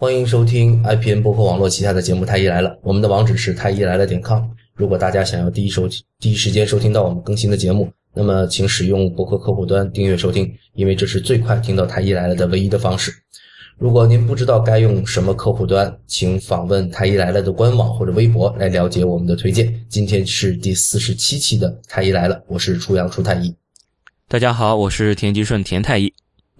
欢迎收听 IPN 播客网络旗下的节目《太医来了》，我们的网址是太医来了点 com。如果大家想要第一收第一时间收听到我们更新的节目，那么请使用博客客户端订阅收听，因为这是最快听到太医来了的唯一的方式。如果您不知道该用什么客户端，请访问太医来了的官网或者微博来了解我们的推荐。今天是第四十七期的太医来了，我是初阳初太医。大家好，我是田吉顺田太医。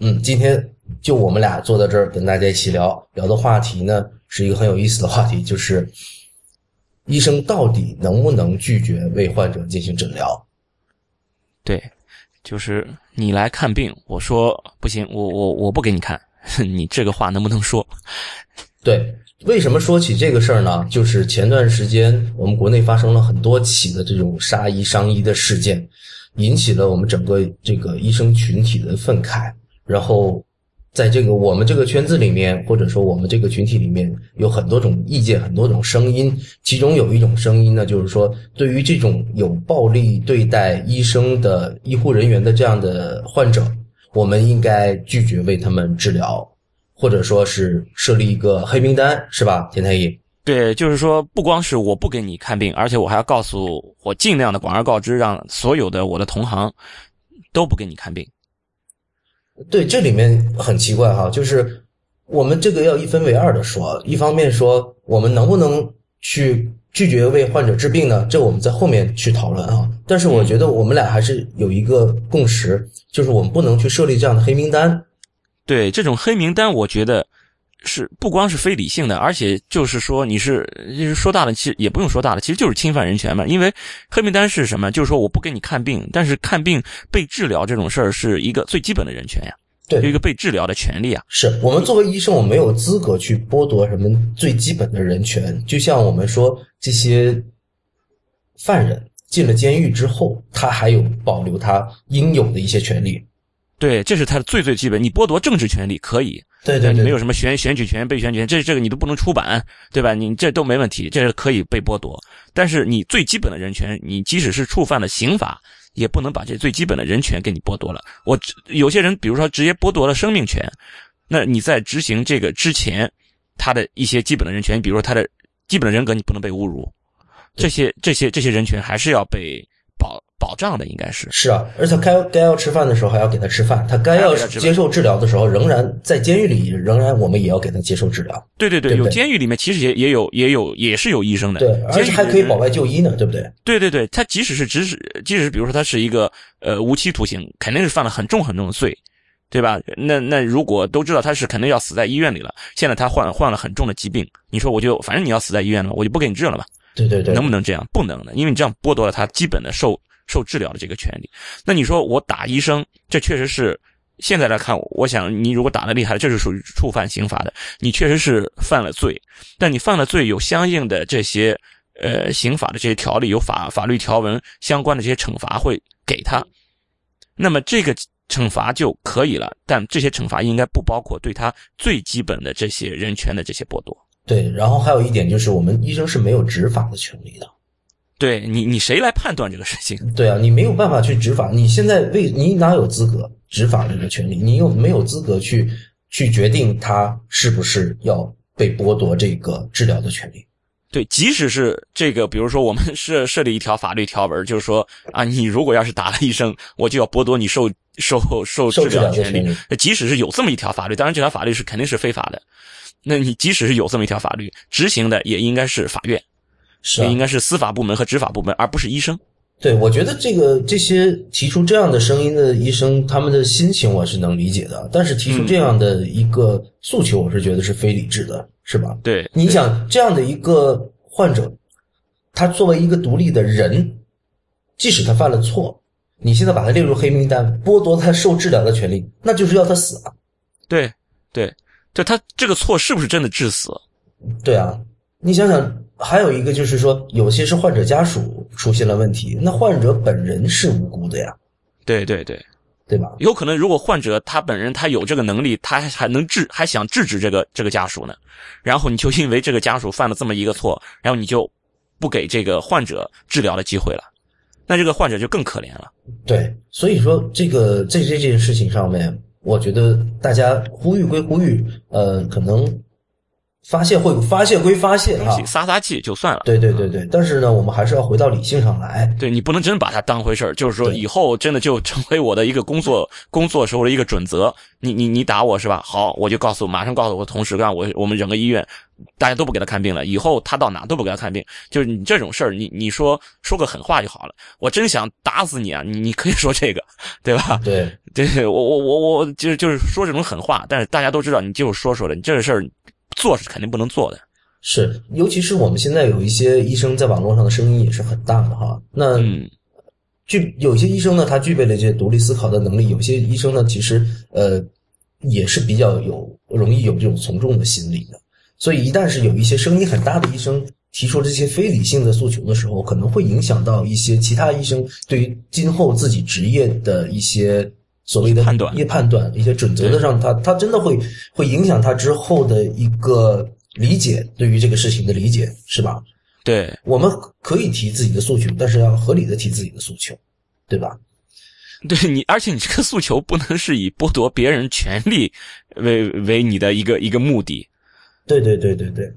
嗯，今天。就我们俩坐在这儿跟大家一起聊聊的话题呢，是一个很有意思的话题，就是医生到底能不能拒绝为患者进行诊疗？对，就是你来看病，我说不行，我我我不给你看，你这个话能不能说？对，为什么说起这个事儿呢？就是前段时间我们国内发生了很多起的这种杀医伤医的事件，引起了我们整个这个医生群体的愤慨，然后。在这个我们这个圈子里面，或者说我们这个群体里面，有很多种意见，很多种声音。其中有一种声音呢，就是说，对于这种有暴力对待医生的医护人员的这样的患者，我们应该拒绝为他们治疗，或者说是设立一个黑名单，是吧，田太医？对，就是说，不光是我不给你看病，而且我还要告诉我尽量的广而告之，让所有的我的同行都不给你看病。对，这里面很奇怪哈，就是我们这个要一分为二的说，一方面说我们能不能去拒绝为患者治病呢？这我们在后面去讨论啊。但是我觉得我们俩还是有一个共识，就是我们不能去设立这样的黑名单。对，这种黑名单，我觉得是不光是非理性的，而且就是说你是就是说大了，其实也不用说大了，其实就是侵犯人权嘛。因为黑名单是什么？就是说我不给你看病，但是看病被治疗这种事儿是一个最基本的人权呀。对，一个被治疗的权利啊！是我们作为医生，我没有资格去剥夺什么最基本的人权。就像我们说，这些犯人进了监狱之后，他还有保留他应有的一些权利。对，这是他的最最基本。你剥夺政治权利可以，对对，对没有什么选选举权、被选举权，这这个你都不能出版，对吧？你这都没问题，这是可以被剥夺。但是你最基本的人权，你即使是触犯了刑法。也不能把这最基本的人权给你剥夺了。我有些人，比如说直接剥夺了生命权，那你在执行这个之前，他的一些基本的人权，比如说他的基本的人格，你不能被侮辱，这些这些这些人权还是要被保。障的应该是是啊，而且该该要吃饭的时候还要给他吃饭，他该要接受治疗的时候，仍然在监狱里，仍然我们也要给他接受治疗。对对对，有监狱里面其实也也有也有也是有医生的，对，而且还可以保外就医呢，对不对？对对对，他即使是只是即使是比如说他是一个呃无期徒刑，肯定是犯了很重很重的罪，对吧？那那如果都知道他是肯定要死在医院里了，现在他患患了很重的疾病，你说我就反正你要死在医院了，我就不给你治了吧？对对对，能不能这样？不能的，因为你这样剥夺了他基本的受。受治疗的这个权利，那你说我打医生，这确实是现在来看，我想你如果打的厉害，这是属于触犯刑法的，你确实是犯了罪。但你犯了罪，有相应的这些呃刑法的这些条例，有法法律条文相关的这些惩罚会给他，那么这个惩罚就可以了。但这些惩罚应该不包括对他最基本的这些人权的这些剥夺。对，然后还有一点就是，我们医生是没有执法的权利的。对你，你谁来判断这个事情？对啊，你没有办法去执法。你现在为你哪有资格执法这个权利？你又没有资格去去决定他是不是要被剥夺这个治疗的权利？对，即使是这个，比如说我们设设立一条法律条文，就是说啊，你如果要是打了医生，我就要剥夺你受受受治疗的权利。那即使是有这么一条法律，当然这条法律是肯定是非法的。那你即使是有这么一条法律，执行的也应该是法院。是应该是司法部门和执法部门，而不是医生。对，我觉得这个这些提出这样的声音的医生，他们的心情我是能理解的。但是提出这样的一个诉求，我是觉得是非理智的，是吧？对，你想这样的一个患者，他作为一个独立的人，即使他犯了错，你现在把他列入黑名单，剥夺他受治疗的权利，那就是要他死啊！对，对，就他这个错是不是真的致死？对啊，你想想。还有一个就是说，有些是患者家属出现了问题，那患者本人是无辜的呀。对对对，对吧？有可能如果患者他本人他有这个能力，他还能治，还想制止这个这个家属呢，然后你就因为这个家属犯了这么一个错，然后你就不给这个患者治疗的机会了，那这个患者就更可怜了。对，所以说这个在这件事情上面，我觉得大家呼吁归呼吁，呃，可能。发泄会发泄归发泄啊，撒撒气就算了。对对对对，但是呢，我们还是要回到理性上来。对你不能真把它当回事儿，就是说以后真的就成为我的一个工作 工作时候的一个准则。你你你打我是吧？好，我就告诉马上告诉我同事，干我我们整个医院大家都不给他看病了，以后他到哪都不给他看病。就是你这种事儿，你你说说个狠话就好了。我真想打死你啊！你你可以说这个，对吧？对对，我我我我就是就是说这种狠话，但是大家都知道你就是说说的，你这个事儿做是肯定不能做的。是，尤其是我们现在有一些医生在网络上的声音也是很大的哈。那具有些医生呢，他具备了这些独立思考的能力；有些医生呢，其实呃也是比较有容易有这种从众的心理的。所以，一旦是有一些声音很大的医生提出这些非理性的诉求的时候，可能会影响到一些其他医生对于今后自己职业的一些所谓的判断、一些判断、一些准则的上，他他真的会会影响他之后的一个。理解对于这个事情的理解是吧？对，我们可以提自己的诉求，但是要合理的提自己的诉求，对吧？对你，而且你这个诉求不能是以剥夺别人权利为为你的一个一个目的。对对对对对。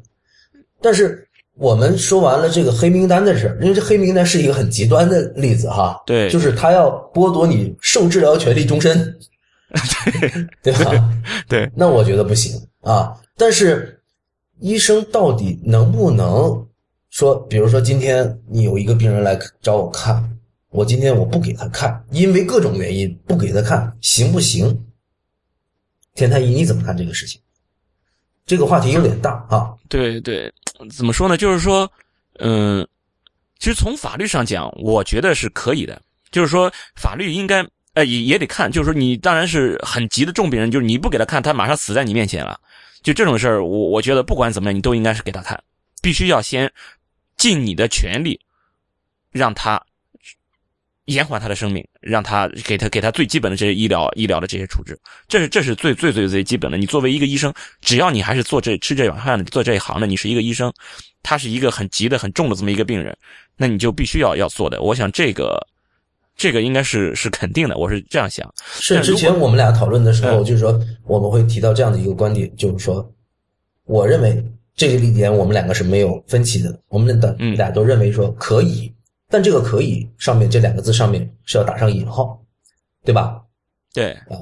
但是我们说完了这个黑名单的事因为这黑名单是一个很极端的例子哈。对，就是他要剥夺你受治疗权利终身，对 对吧？对，那我觉得不行啊。但是。医生到底能不能说？比如说，今天你有一个病人来找我看，我今天我不给他看，因为各种原因不给他看，行不行？田太医你怎么看这个事情？这个话题有点大啊。对对，怎么说呢？就是说，嗯，其实从法律上讲，我觉得是可以的。就是说，法律应该，呃，也也得看。就是说，你当然是很急的重病人，就是你不给他看，他马上死在你面前了。就这种事儿，我我觉得不管怎么样，你都应该是给他看，必须要先尽你的全力，让他延缓他的生命，让他给他给他最基本的这些医疗医疗的这些处置，这是这是最最最最基本的。你作为一个医生，只要你还是做这吃这碗饭的，做这一行的，你是一个医生，他是一个很急的很重的这么一个病人，那你就必须要要做的。我想这个。这个应该是是肯定的，我是这样想。是之前我们俩讨论的时候，就是说我们会提到这样的一个观点，就是说，我认为这个一点我们两个是没有分歧的，我们的俩都认为说可以，但这个可以上面这两个字上面是要打上引号，对吧？对啊，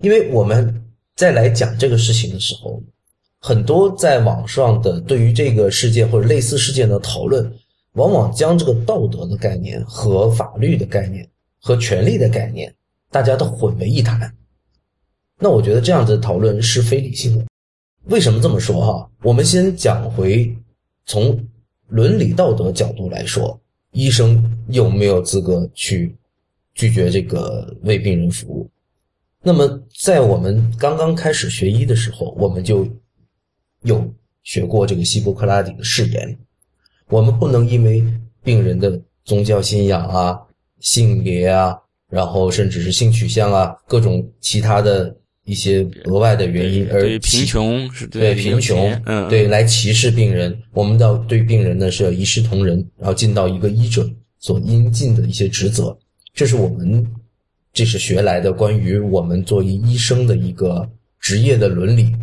因为我们再来讲这个事情的时候，很多在网上的对于这个事件或者类似事件的讨论。往往将这个道德的概念和法律的概念和权利的概念，大家都混为一谈。那我觉得这样子讨论是非理性的。为什么这么说？哈，我们先讲回从伦理道德角度来说，医生有没有资格去拒绝这个为病人服务？那么在我们刚刚开始学医的时候，我们就有学过这个希波克拉底的誓言。我们不能因为病人的宗教信仰啊、性别啊，然后甚至是性取向啊，各种其他的一些额外的原因而贫穷是对贫穷，嗯，对来歧视病人。我们要对病人呢是要一视同仁，然后尽到一个医者所应尽的一些职责。这是我们这是学来的关于我们作为医生的一个职业的伦理。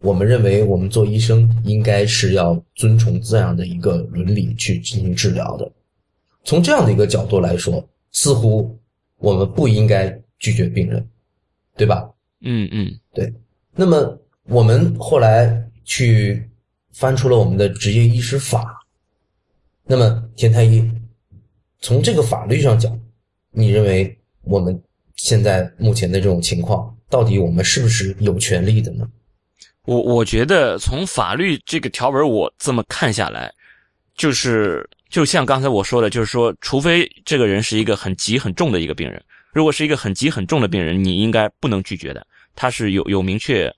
我们认为，我们做医生应该是要遵从这样的一个伦理去进行治疗的。从这样的一个角度来说，似乎我们不应该拒绝病人，对吧？嗯嗯，对。那么我们后来去翻出了我们的职业医师法。那么田太医，从这个法律上讲，你认为我们现在目前的这种情况，到底我们是不是有权利的呢？我我觉得从法律这个条文，我这么看下来，就是就像刚才我说的，就是说，除非这个人是一个很急很重的一个病人，如果是一个很急很重的病人，你应该不能拒绝的。他是有有明确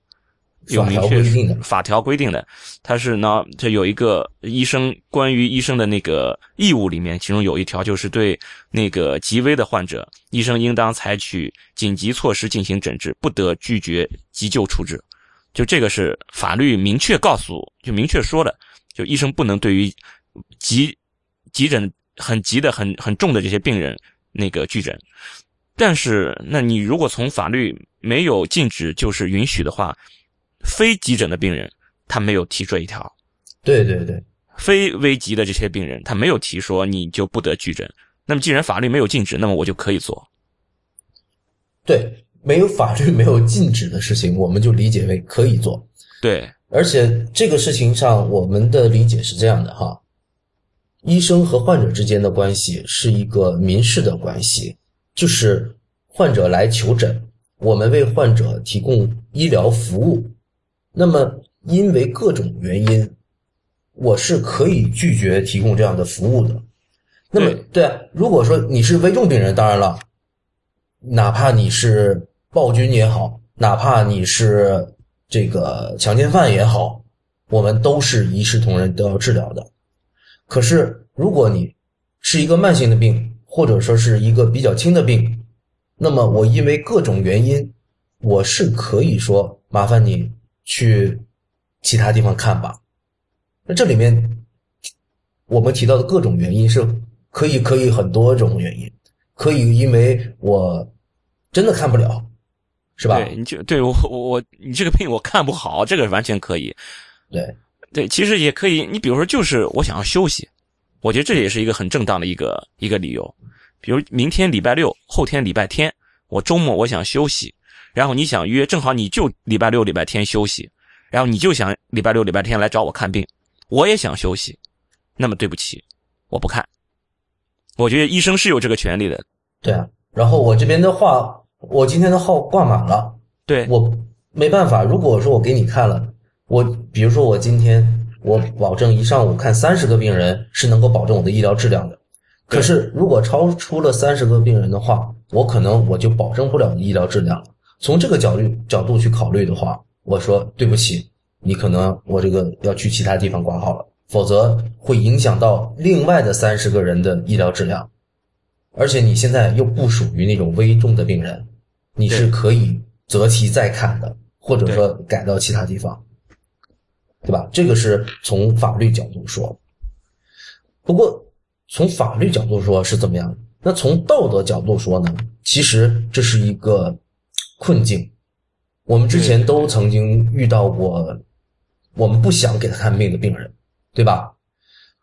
有明确法条规定的，他是呢，这有一个医生关于医生的那个义务里面，其中有一条就是对那个极危的患者，医生应当采取紧急措施进行诊治，不得拒绝急救处置。就这个是法律明确告诉，就明确说的，就医生不能对于急急诊很急的、很很重的这些病人那个拒诊。但是，那你如果从法律没有禁止就是允许的话，非急诊的病人，他没有提这一条。对对对，非危急的这些病人，他没有提说你就不得拒诊。那么既然法律没有禁止，那么我就可以做。对，没有法律没有禁止的事情，我们就理解为可以做。对，而且这个事情上，我们的理解是这样的哈：医生和患者之间的关系是一个民事的关系，就是患者来求诊，我们为患者提供医疗服务。那么因为各种原因，我是可以拒绝提供这样的服务的。那么对对啊，如果说你是危重病人，当然了，哪怕你是暴君也好，哪怕你是这个强奸犯也好，我们都是一视同仁，都要治疗的。可是，如果你是一个慢性的病，或者说是一个比较轻的病，那么我因为各种原因，我是可以说麻烦你去其他地方看吧。那这里面我们提到的各种原因是可以可以很多种原因，可以因为我真的看不了，是吧？对，你就对我我我你这个病我看不好，这个完全可以。对对，其实也可以。你比如说，就是我想要休息，我觉得这也是一个很正当的一个一个理由。比如明天礼拜六，后天礼拜天，我周末我想休息，然后你想约，正好你就礼拜六、礼拜天休息，然后你就想礼拜六、礼拜天来找我看病，我也想休息，那么对不起，我不看。我觉得医生是有这个权利的。对啊。然后我这边的话，我今天的号挂满了，对，我没办法。如果说我给你看了，我比如说我今天我保证一上午看三十个病人是能够保证我的医疗质量的。可是如果超出了三十个病人的话，我可能我就保证不了医疗质量了。从这个角度角度去考虑的话，我说对不起，你可能我这个要去其他地方挂号了，否则会影响到另外的三十个人的医疗质量。而且你现在又不属于那种危重的病人，你是可以择期再看的，或者说改到其他地方，对吧？这个是从法律角度说。不过从法律角度说是怎么样？那从道德角度说呢？其实这是一个困境。我们之前都曾经遇到过，我们不想给他看病的病人，对吧？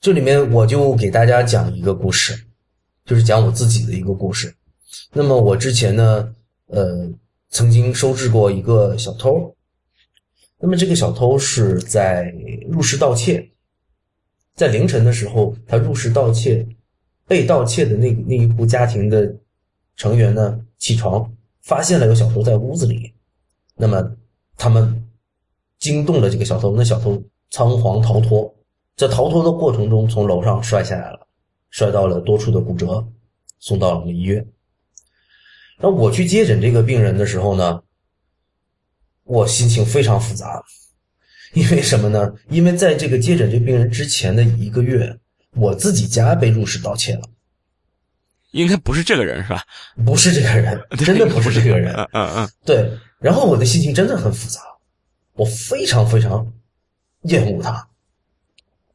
这里面我就给大家讲一个故事，就是讲我自己的一个故事。那么我之前呢，呃，曾经收治过一个小偷。那么这个小偷是在入室盗窃，在凌晨的时候，他入室盗窃，被盗窃的那那一户家庭的成员呢起床，发现了有小偷在屋子里，那么他们惊动了这个小偷，那小偷仓皇逃脱，在逃脱的过程中从楼上摔下来了，摔到了多处的骨折，送到了我们医院。那我去接诊这个病人的时候呢，我心情非常复杂，因为什么呢？因为在这个接诊这病人之前的一个月，我自己家被入室盗窃了，应该不是这个人是吧？不是这个人，真的不是这个人。嗯嗯嗯，对，然后我的心情真的很复杂，我非常非常厌恶他。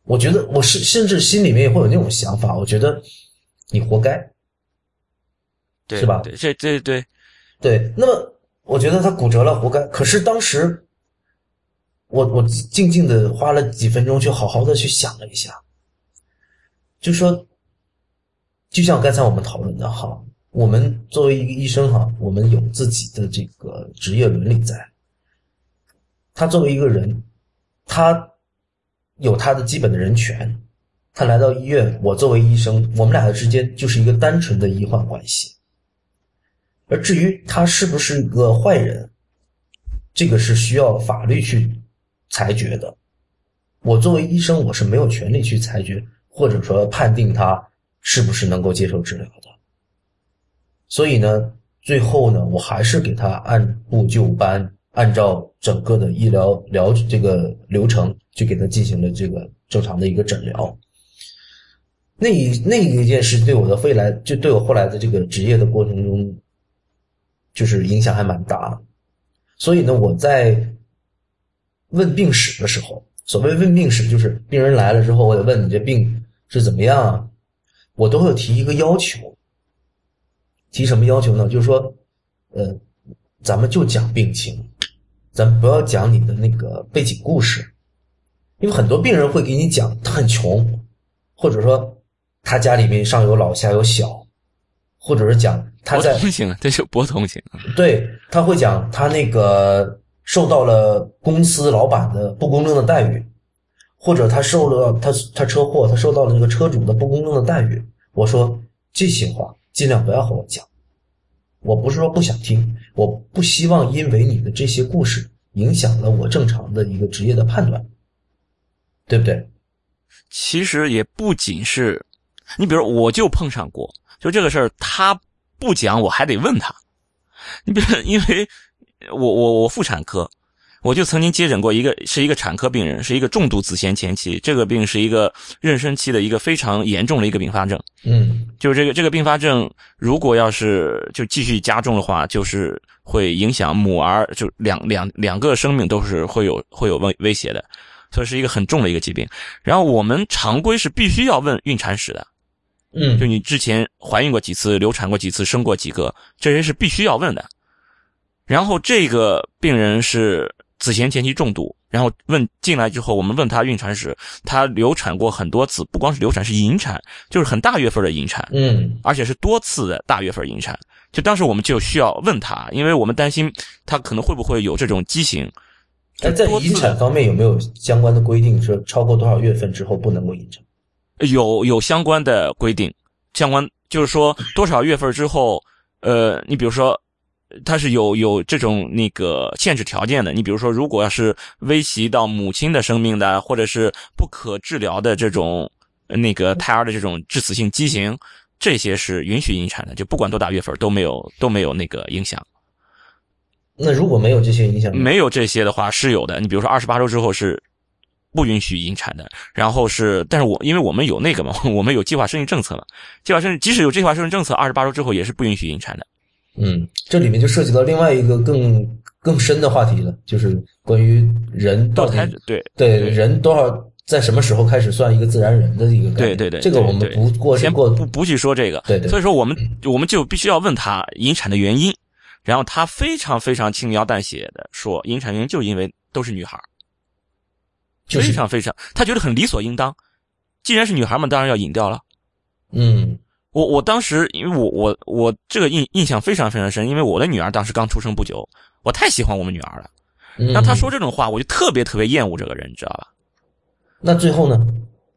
我觉得我是甚至心里面也会有那种想法，我觉得你活该。对，是吧对，这这对，对，那么我觉得他骨折了，活该。可是当时，我我静静的花了几分钟，去好好的去想了一下，就说，就像刚才我们讨论的哈，我们作为一个医生哈，我们有自己的这个职业伦理在。他作为一个人，他有他的基本的人权。他来到医院，我作为医生，我们俩的之间就是一个单纯的医患关系。而至于他是不是一个坏人，这个是需要法律去裁决的。我作为医生，我是没有权利去裁决，或者说判定他是不是能够接受治疗的。所以呢，最后呢，我还是给他按部就班，按照整个的医疗疗这个流程，去给他进行了这个正常的一个诊疗。那一那一件事对我的未来，就对我后来的这个职业的过程中，就是影响还蛮大的。所以呢，我在问病史的时候，所谓问病史，就是病人来了之后，我得问你这病是怎么样啊，我都会提一个要求。提什么要求呢？就是说，呃，咱们就讲病情，咱不要讲你的那个背景故事，因为很多病人会给你讲他很穷，或者说他家里面上有老下有小，或者是讲他同情，这就博同情。对他会讲他那个受到了公司老板的不公正的待遇，或者他受了他他车祸，他受到了这个车主的不公正的待遇。我说这些话尽量不要和我讲，我不是说不想听，我不希望因为你的这些故事影响了我正常的一个职业的判断，对不对？其实也不仅是，你比如我就碰上过，就这个事儿他不讲我还得问他，你比如因为我我我妇产科。我就曾经接诊过一个，是一个产科病人，是一个重度子痫前期。这个病是一个妊娠期的一个非常严重的一个并发症。嗯，就这个这个并发症，如果要是就继续加重的话，就是会影响母儿，就两两两个生命都是会有会有威威胁的，所以是一个很重的一个疾病。然后我们常规是必须要问孕产史的，嗯，就你之前怀孕过几次，流产过几次，生过几个，这些是必须要问的。然后这个病人是。子痫前期重度，然后问进来之后，我们问他孕产史，他流产过很多次，不光是流产，是引产，就是很大月份的引产，嗯，而且是多次的大月份引产。就当时我们就需要问他，因为我们担心他可能会不会有这种畸形。哎，在引产方面有没有相关的规定，说超过多少月份之后不能够引产？有有相关的规定，相关就是说多少月份之后，呃，你比如说。它是有有这种那个限制条件的。你比如说，如果要是危及到母亲的生命的，或者是不可治疗的这种那个胎儿的这种致死性畸形，这些是允许引产的，就不管多大月份都没有都没有那个影响。那如果没有这些影响，没有这些的话是有的。你比如说，二十八周之后是不允许引产的。然后是，但是我因为我们有那个嘛，我们有计划生育政策嘛，计划生育即使有计划生育政策，二十八周之后也是不允许引产的。嗯，这里面就涉及到另外一个更更深的话题了，就是关于人到底对对人多少在什么时候开始算一个自然人的一个概念？对对对，这个我们不过先过不不去说这个。对对，所以说我们我们就必须要问他引产的原因，然后他非常非常轻描淡写的说引产原因就因为都是女孩，非常非常他觉得很理所应当，既然是女孩嘛，当然要引掉了。嗯。我我当时，因为我我我这个印印象非常非常深，因为我的女儿当时刚出生不久，我太喜欢我们女儿了。那他说这种话，我就特别特别厌恶这个人，你知道吧？那最后呢？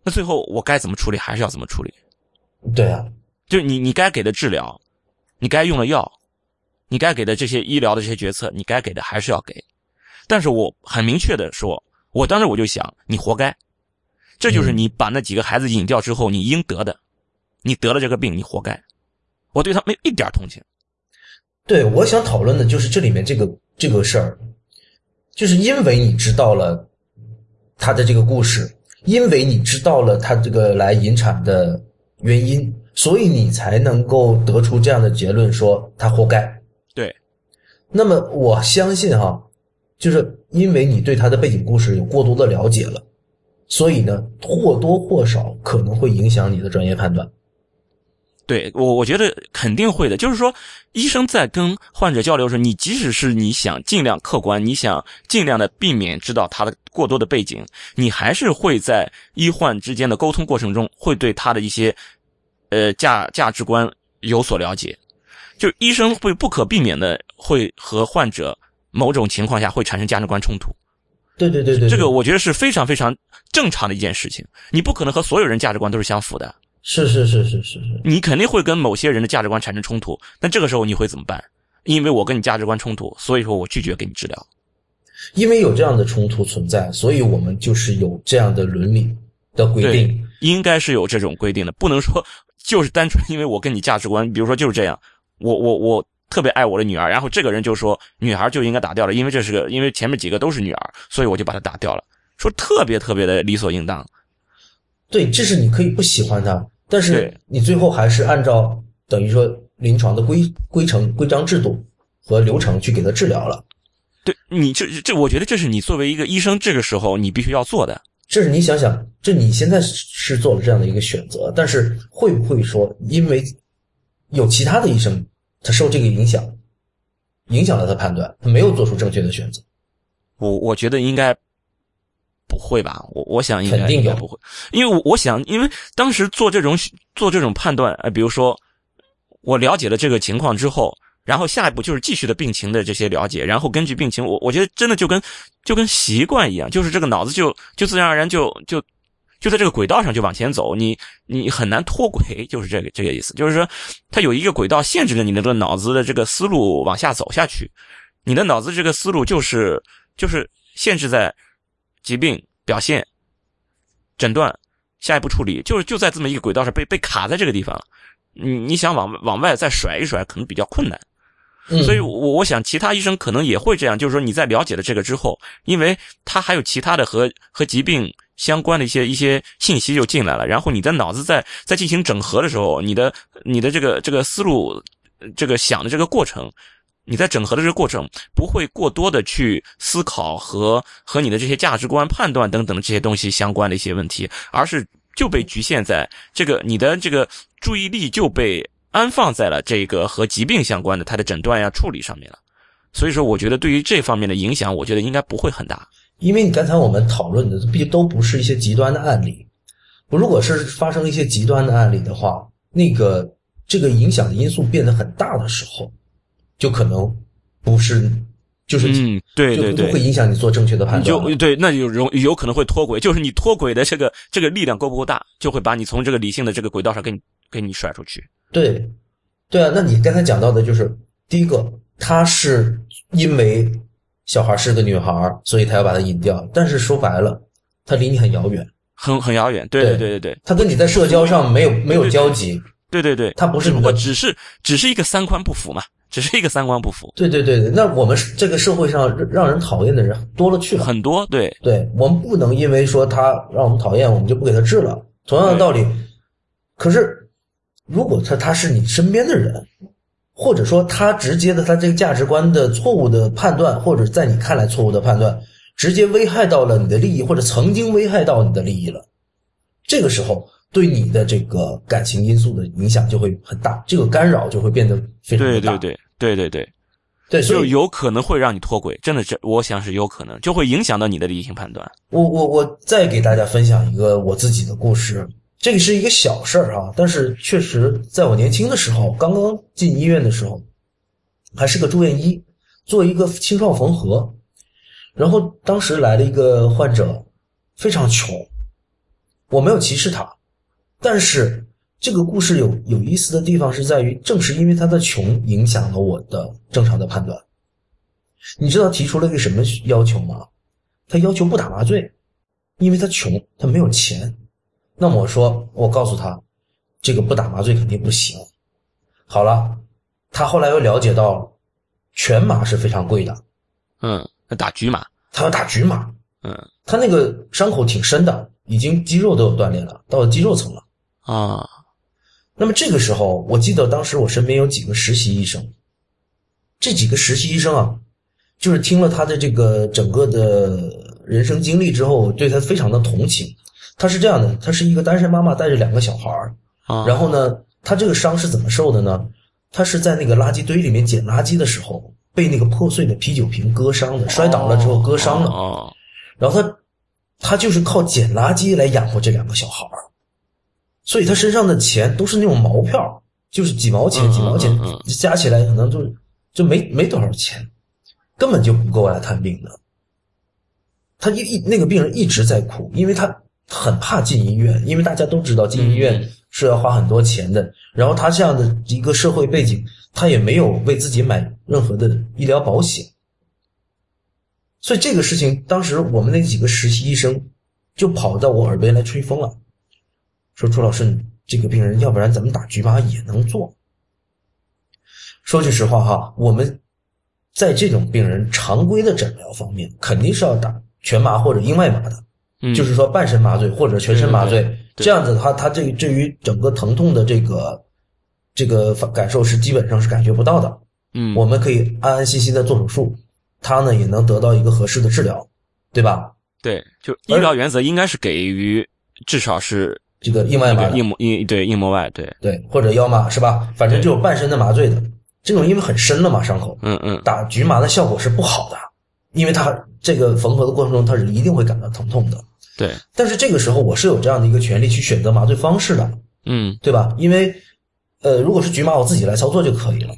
那最后我该怎么处理，还是要怎么处理？对啊，就你你该给的治疗，你该用的药，你该给的这些医疗的这些决策，你该给的还是要给。但是我很明确的说，我当时我就想，你活该，这就是你把那几个孩子引掉之后你应得的。你得了这个病，你活该。我对他没一点同情。对，我想讨论的就是这里面这个这个事儿，就是因为你知道了他的这个故事，因为你知道了他这个来引产的原因，所以你才能够得出这样的结论，说他活该。对。那么我相信哈，就是因为你对他的背景故事有过多的了解了，所以呢，或多或少可能会影响你的专业判断。对我，我觉得肯定会的。就是说，医生在跟患者交流的时候，你即使是你想尽量客观，你想尽量的避免知道他的过多的背景，你还是会在医患之间的沟通过程中，会对他的一些，呃价价值观有所了解。就医生会不可避免的会和患者某种情况下会产生价值观冲突。对对对对，这个我觉得是非常非常正常的一件事情。你不可能和所有人价值观都是相符的。是是是是是是，你肯定会跟某些人的价值观产生冲突，那这个时候你会怎么办？因为我跟你价值观冲突，所以说我拒绝给你治疗。因为有这样的冲突存在，所以我们就是有这样的伦理的规定，应该是有这种规定的，不能说就是单纯因为我跟你价值观，比如说就是这样，我我我特别爱我的女儿，然后这个人就说女孩就应该打掉了，因为这是个因为前面几个都是女儿，所以我就把她打掉了，说特别特别的理所应当。对，这是你可以不喜欢他，但是你最后还是按照等于说临床的规规程、规章制度和流程去给他治疗了。对你这这，我觉得这是你作为一个医生，这个时候你必须要做的。这是你想想，这你现在是做了这样的一个选择，但是会不会说，因为有其他的医生他受这个影响，影响了他判断，他没有做出正确的选择？我我觉得应该不会吧？我我想应该肯定有应该不会，因为我我想，因为当时做这种做这种判断，呃，比如说我了解了这个情况之后，然后下一步就是继续的病情的这些了解，然后根据病情，我我觉得真的就跟就跟习惯一样，就是这个脑子就就自然而然就就就在这个轨道上就往前走，你你很难脱轨，就是这个这个意思，就是说它有一个轨道限制着你的这个脑子的这个思路往下走下去，你的脑子这个思路就是就是限制在疾病表现、诊断、下一步处理，就是就在这么一个轨道上被被卡在这个地方了。你你想往往外再甩一甩，可能比较困难。所以我，我想其他医生可能也会这样，就是说你在了解了这个之后，因为他还有其他的和和疾病相关的一些一些信息就进来了，然后你的脑子在在进行整合的时候，你的你的这个这个思路，这个想的这个过程，你在整合的这个过程不会过多的去思考和和你的这些价值观判断等等这些东西相关的一些问题，而是就被局限在这个你的这个注意力就被安放在了这个和疾病相关的它的诊断呀、处理上面了。所以说，我觉得对于这方面的影响，我觉得应该不会很大。因为你刚才我们讨论的毕都不是一些极端的案例，如果是发生一些极端的案例的话，那个这个影响的因素变得很大的时候，就可能不是，就是嗯，对对对会，影响你做正确的判断。就对，那有容有可能会脱轨，就是你脱轨的这个这个力量够不够大，就会把你从这个理性的这个轨道上给你给你甩出去。对，对啊，那你刚才讲到的就是第一个，她是因为小孩是个女孩，所以她要把她引掉。但是说白了，她离你很遥远，很很遥远，对对对对对她跟你在社交上没有没有交集。对对对，她不是只不过你的只是只是一个三观不符嘛，只是一个三观不符，对对对对，那我们这个社会上让人讨厌的人多了去了。很多对对我们不能因为说他让我们讨厌，我们就不给他治了。同样的道理，可是如果他他是你身边的人，或者说他直接的他这个价值观的错误的判断，或者在你看来错误的判断，直接危害到了你的利益，或者曾经危害到你的利益了，这个时候对你的这个感情因素的影响就会很大，这个干扰就会变得非常大。对对对对对对，对，所以就有可能会让你脱轨，真的是我想是有可能，就会影响到你的理性判断。我我我再给大家分享一个我自己的故事，这个是一个小事儿啊，但是确实在我年轻的时候，刚刚进医院的时候，还是个住院医，做一个清创缝合，然后当时来了一个患者，非常穷，我没有歧视他，但是这个故事有有意思的地方是在于，正是因为他的穷，影响了我的正常的判断。你知道提出了一个什么要求吗？他要求不打麻醉，因为他穷，他没有钱。那么我说，我告诉他，这个不打麻醉肯定不行。好了，他后来又了解到，全麻是非常贵的，嗯，那打局麻，他要打局麻，嗯他那个伤口挺深的，已经肌肉都有断裂了，到了肌肉层了。啊，那么这个时候，我记得当时我身边有几个实习医生，这几个实习医生啊，就是听了他的这个整个的人生经历之后，对他非常的同情。他是这样的，她是一个单身妈妈带着两个小孩儿，啊，然后呢，她这个伤是怎么受的呢？她是在那个垃圾堆里面捡垃圾的时候，被那个破碎的啤酒瓶割伤的，摔倒了之后割伤了。哦，然后她，她就是靠捡垃圾来养活这两个小孩儿，所以他身上的钱都是那种毛票，就是几毛钱嗯几毛钱加起来可能就就没没多少钱，根本就不够来看病的。他一一那个病人一直在哭，因为他很怕进医院，因为大家都知道进医院嗯是要花很多钱的。然后他这样的一个社会背景，他也没有为自己买任何的医疗保险。所以这个事情，当时我们那几个实习医生就跑到我耳边来吹风了，说：“朱老师，你这个病人，要不然咱们打局麻也能做。”说句实话哈，我们在这种病人常规的诊疗方面，肯定是要打全麻或者硬外麻的，嗯就是说半身麻醉或者全身麻醉。对对对这样子的话，他这个对于整个疼痛的这个这个感受是基本上是感觉不到的。嗯，我们可以安安心心的做手术，他呢也能得到一个合适的治疗，对吧？对，就医疗原则应该是给予至少是这个硬外麻硬膜硬对硬膜外，对，对，或者腰麻是吧？反正就有半身的麻醉的，这种因为很深了嘛，伤口嗯嗯，打局麻的效果是不好的。因为他这个缝合的过程中，他是一定会感到疼痛的。对，但是这个时候我是有这样的一个权利去选择麻醉方式的，嗯对吧？因为呃，如果是局麻，我自己来操作就可以了。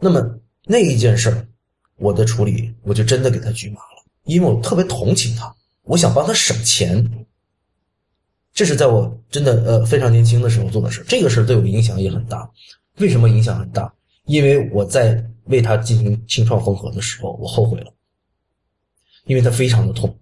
那么那一件事儿，我的处理我就真的给他局麻了，因为我特别同情他，我想帮他省钱。这是在我真的呃非常年轻的时候做的事，这个事儿对我影响也很大。为什么影响很大？因为我在为他进行清创缝合的时候，我后悔了，因为他非常的痛，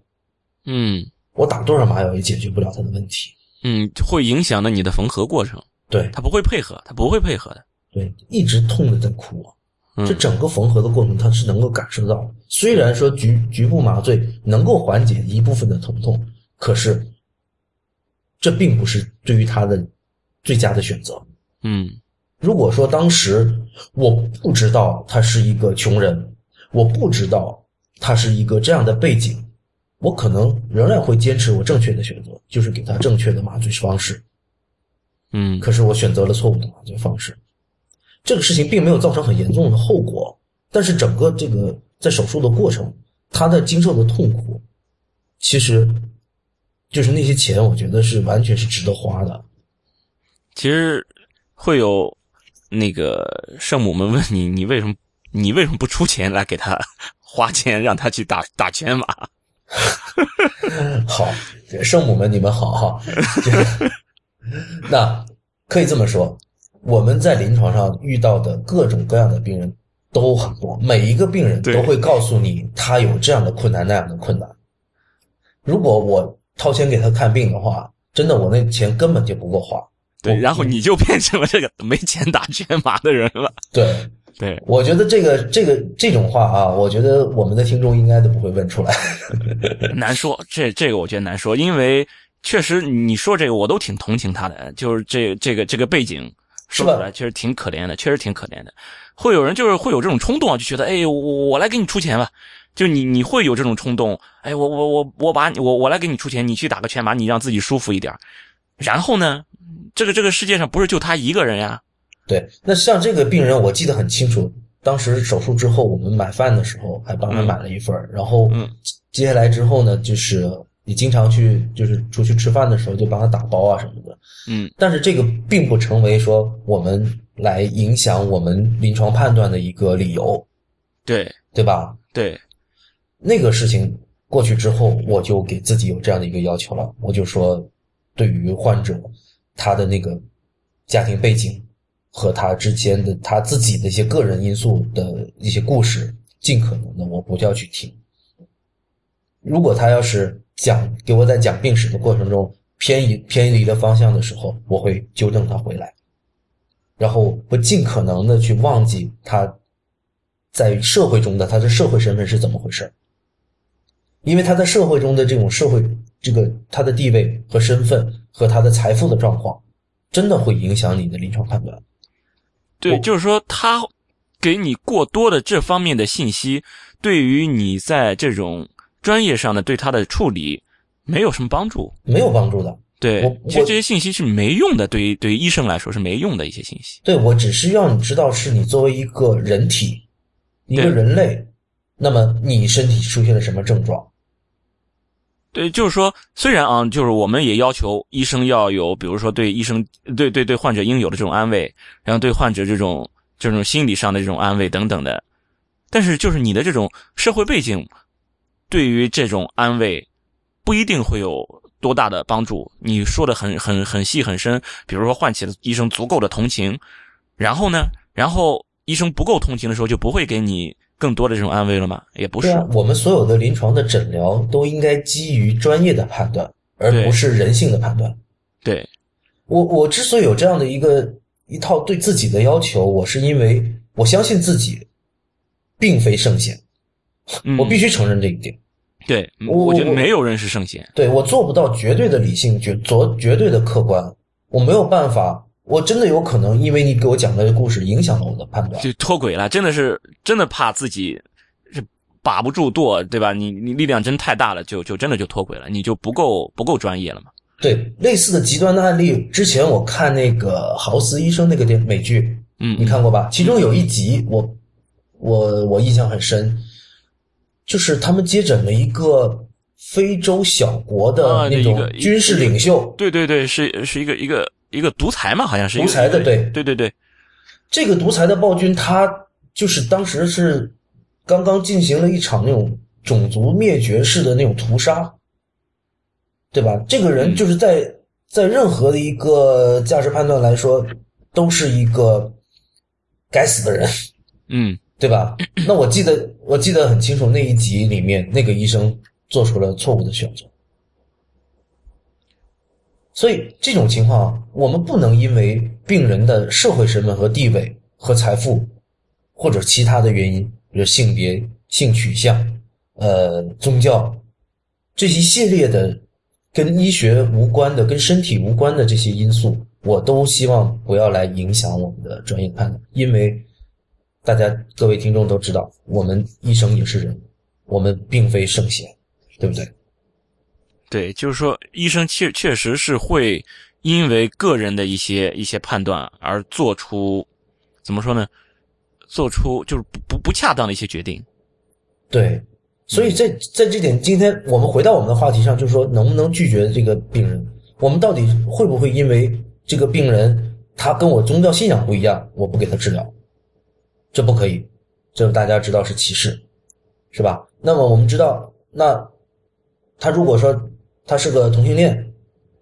嗯我打多少麻药也解决不了他的问题。嗯，会影响到你的缝合过程，对他不会配合，他不会配合的。对，一直痛的在哭啊。嗯这整个缝合的过程，他是能够感受到。虽然说局局部麻醉能够缓解一部分的疼痛，可是这并不是对于他的最佳的选择。嗯如果说当时我不知道他是一个穷人，我不知道他是一个这样的背景，我可能仍然会坚持我正确的选择，就是给他正确的麻醉方式。嗯可是我选择了错误的麻醉方式，这个事情并没有造成很严重的后果，但是整个这个在手术的过程，他的经受的痛苦，其实就是那些钱，我觉得是完全是值得花的。其实会有那个圣母们问你，你为什么你为什么不出钱来给他花钱让他去打打全麻？好，圣母们你们好哈。那可以这么说，我们在临床上遇到的各种各样的病人都很多，每一个病人都会告诉你他有这样的困难那样的困难。如果我掏钱给他看病的话，真的我那钱根本就不够花。对，然后你就变成了这个没钱打 全麻的人了。对，对，我觉得这个这个这种话啊，我觉得我们的听众应该都不会问出来。难说，这这个我觉得难说，因为确实你说这个我都挺同情他的，就是这这个这个背景说出来确实挺可怜的，确实挺可怜的。会有人就是会有这种冲动啊，就觉得哎，我我来给你出钱吧，就你你会有这种冲动，哎，我我我我把你我我来给你出钱，你去打个全麻，你让自己舒服一点。然后呢，这个这个世界上不是就他一个人呀，对，那像这个病人，我记得很清楚，当时手术之后，我们买饭的时候还帮他买了一份儿然后嗯接下来之后呢，就是你经常去，就是出去吃饭的时候就帮他打包啊什么的。嗯但是这个并不成为说我们来影响我们临床判断的一个理由，对对吧？对，那个事情过去之后，我就给自己有这样的一个要求了，我就说，对于患者他的那个家庭背景和他之间的他自己的一些个人因素的一些故事，尽可能的我不要去听。如果他要是讲给我在讲病史的过程中偏移偏离了方向的时候，我会纠正他回来，然后会尽可能的去忘记他在社会中的他的社会身份是怎么回事因为他在社会中的这种社会这个他的地位和身份和他的财富的状况，真的会影响你的临床判断。对，就是说他给你过多的这方面的信息，对于你在这种专业上的对他的处理没有什么帮助。没有帮助的。对我，其实这些信息是没用的，对于对于医生来说是没用的一些信息。对我只是要你知道，是你作为一个人体，一个人类，那么你身体出现了什么症状？对，就是说，虽然啊，就是我们也要求医生要有，比如说对医生对对对患者应有的这种安慰，然后对患者这种这种心理上的这种安慰等等的，但是就是你的这种社会背景，对于这种安慰不一定会有多大的帮助。你说的很很很细很深，比如说唤起了医生足够的同情，然后呢，然后医生不够同情的时候，就不会给你更多的这种安慰了吗？也不是我们所有的临床的诊疗都应该基于专业的判断，而不是人性的判断。对，我我之所以有这样的一个一套对自己的要求，我是因为我相信自己并非圣贤，嗯 我必须承认这一点。对，我我觉得没有人是圣贤。对我做不到绝对的理性，绝绝绝对的客观，我没有办法，我真的有可能因为你给我讲的故事影响了我的判断。就脱轨了，真的是真的怕自己是把不住舵，对吧？你你力量真太大了，就就真的就脱轨了，你就不够不够专业了嘛。对类似的极端的案例，之前我看那个豪斯医生那个电美剧，嗯，你看过吧？其中有一集我我我印象很深，就是他们接诊了一个非洲小国的啊那种军事领袖，对对对，是是一个一个一个独裁嘛，好像是一个独裁的对。对对对，这个独裁的暴君，他就是当时是刚刚进行了一场那种种族灭绝式的那种屠杀，对吧？这个人嗯。就是在在任何的一个价值判断来说，都是一个该死的人，嗯。对吧？那我记得我记得很清楚，那一集里面那个医生做出了错误的选择，所以这种情况，我们不能因为病人的社会身份和地位和财富，或者其他的原因，比如性别、性取向、呃宗教这一系列的跟医学无关的、跟身体无关的这些因素，我都希望不要来影响我们的专业判断，因为大家各位听众都知道，我们医生也是人，我们并非圣贤，对不对？对，就是说医生确确实是会因为个人的一些一些判断而做出怎么说呢？做出就是不不不恰当的一些决定。对，所以在在这点，今天我们回到我们的话题上，就是说能不能拒绝这个病人？我们到底会不会因为这个病人他跟我宗教信仰不一样，我不给他治疗？这不可以，这大家知道是歧视，是吧？那么我们知道，那他如果说他是个同性恋，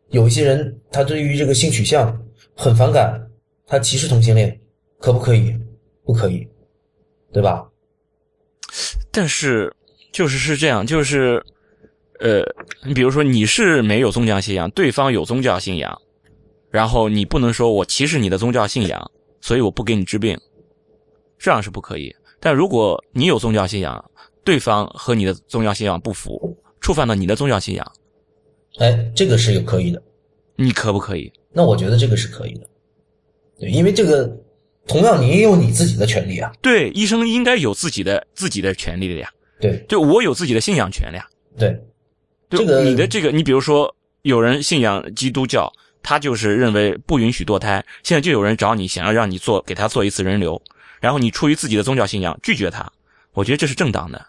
有一些人他对于这个性取向很反感，他歧视同性恋，可不可以？不可以，对吧？但是就是是这样，就是呃，你比如说你是没有宗教信仰，对方有宗教信仰，然后你不能说我歧视你的宗教信仰，所以我不给你治病，这样是不可以。但如果你有宗教信仰，对方和你的宗教信仰不符，触犯了你的宗教信仰，哎，这个是有可以的。你可不可以？那我觉得这个是可以的，对，因为这个同样你也有你自己的权利啊，对，医生应该有自己的自己的权利的呀。对就我有自己的信仰权呀。对，对这个你的这个，你比如说，有人信仰基督教，他就是认为不允许堕胎，现在就有人找你，想要让你做给他做一次人流，然后你出于自己的宗教信仰拒绝他，我觉得这是正当的。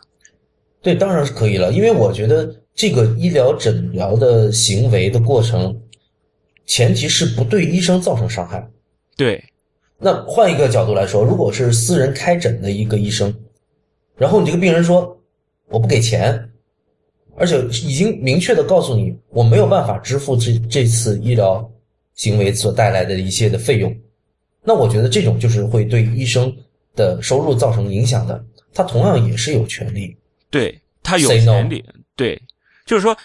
对，当然是可以了，因为我觉得这个医疗诊疗的行为的过程，前提是不对医生造成伤害。对，那换一个角度来说，如果是私人开诊的一个医生，然后你这个病人说我不给钱，而且已经明确的告诉你我没有办法支付这这次医疗行为所带来的一些的费用，那我觉得这种就是会对医生的收入造成影响的，他同样也是有权利。对他有权利，对，就是说，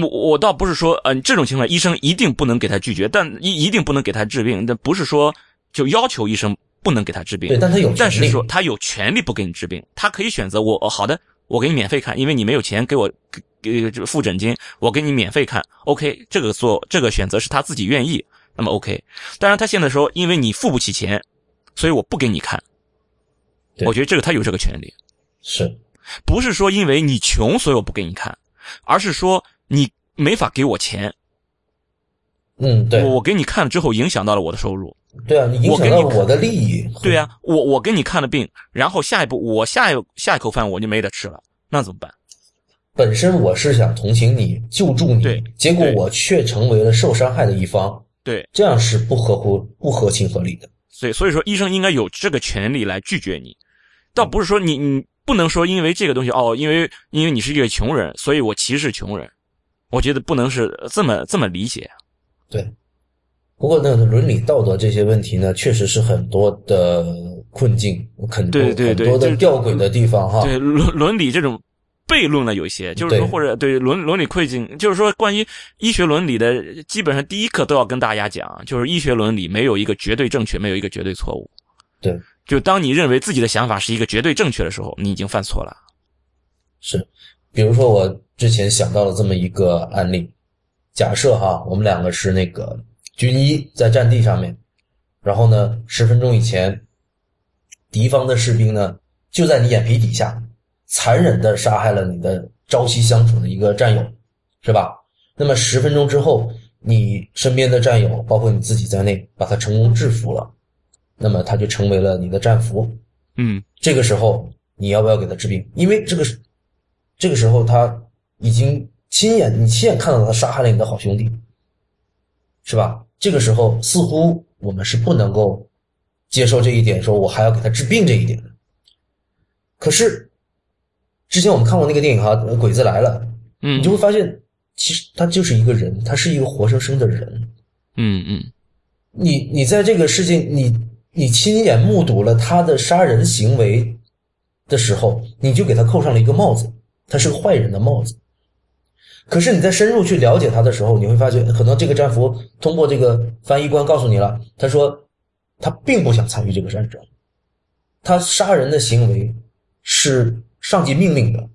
我我倒不是说，呃，这种情况医生一定不能给他拒绝，但一一定不能给他治病，但不是说就要求医生不能给他治病对，，但他有但权利。是说他有权利不给你治病，他可以选择我哦好的，我给你免费看，因为你没有钱给我给付诊金，我给你免费看，OK，这个做这个选择是他自己愿意，那么 OK。当然他现在说，因为你付不起钱，所以我不给你看，我觉得这个他有这个权利，是不是说因为你穷所以我不给你看，而是说你没法给我钱，嗯，对我我给你看了之后影响到了我的收入，对啊，你影响到了我的利益。对啊、我我给你看了病，然后下一步我下一下一口饭我就没得吃了，那怎么办？本身我是想同情你、救助你对，结果我却成为了受伤害的一方，对，这样是不合乎、不合情合理的。所以所以说医生应该有这个权利来拒绝你，倒不是说你你不能说因为这个东西哦，因为因为你是一个穷人，所以我歧视穷人，我觉得不能是这么这么理解。对，不过呢，伦理道德这些问题呢，确实是很多的困境，很多对对对很多的就是吊诡的地方哈。对伦伦理这种悖论了有一些，就是说或者对伦伦理困境，就是说关于医学伦理的，基本上第一课都要跟大家讲，就是医学伦理没有一个绝对正确，没有一个绝对错误。对，就当你认为自己的想法是一个绝对正确的时候，你已经犯错了。是，比如说我之前想到了这么一个案例，假设哈，我们两个是那个军医在战地上面，然后呢，十分钟以前，敌方的士兵呢就在你眼皮底下，残忍的杀害了你的朝夕相处的一个战友，是吧？那么十分钟之后，你身边的战友，包括你自己在内，把他成功制服了，那么他就成为了你的战俘。嗯，这个时候你要不要给他治病？因为这个是这个时候他已经亲眼你亲眼看到他杀害了你的好兄弟，是吧？这个时候似乎我们是不能够接受这一点，说我还要给他治病这一点。可是之前我们看过那个电影哈，《鬼子来了》，嗯你就会发现，其实他就是一个人，他是一个活生生的人。嗯嗯，你你在这个世界，你你亲眼目睹了他的杀人行为的时候，你就给他扣上了一个帽子，他是个坏人的帽子。可是你在深入去了解他的时候，你会发现，可能这个战俘通过这个翻译官告诉你了，他说他并不想参与这个战争，他杀人的行为是上级命令的，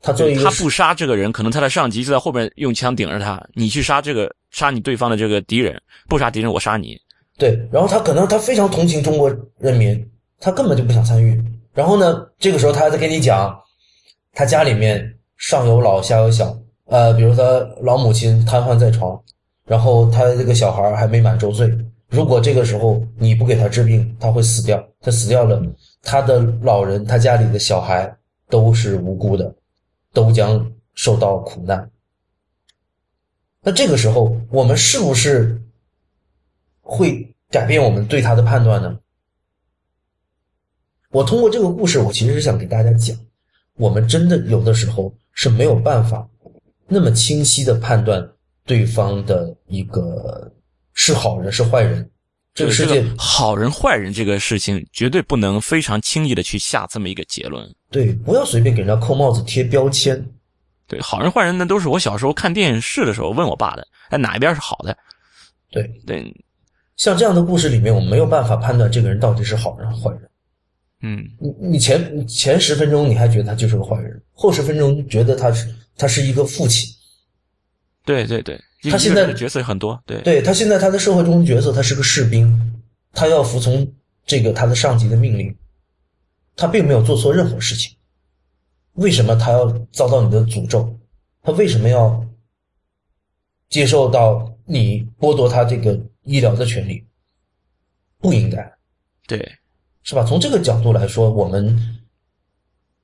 他作为一个他不杀这个人，可能他的上级就在后边用枪顶着他，你去杀这个杀你对方的这个敌人，不杀敌人我杀你。对，然后他可能他非常同情中国人民，他根本就不想参与。然后呢，这个时候他还在跟你讲，他家里面上有老下有小，呃，比如他老母亲瘫痪在床，然后他这个小孩还没满周岁。如果这个时候你不给他治病，他会死掉。他死掉了，他的老人，他家里的小孩都是无辜的，都将受到苦难。那这个时候，我们是不是会改变我们对他的判断呢？我通过这个故事，我其实是想给大家讲，我们真的有的时候是没有办法那么清晰的判断对方的一个是好人是坏人。这个世界这个好人坏人这个事情，绝对不能非常轻易的去下这么一个结论。对，不要随便给人家扣帽子贴标签。对，好人坏人那都是我小时候看电视的时候问我爸的，哎，哪一边是好的？对，对，像这样的故事里面，我们没有办法判断这个人到底是好人坏人。嗯，你你前前十分钟你还觉得他就是个坏人，后十分钟觉得他是他是一个父亲。对对对，他现在的角色很多，对对他现在他的社会中的角色，他是个士兵，他要服从这个他的上级的命令，他并没有做错任何事情。为什么他要遭到你的诅咒？他为什么要接受到你剥夺他这个医疗的权利？不应该。对是吧？从这个角度来说，我们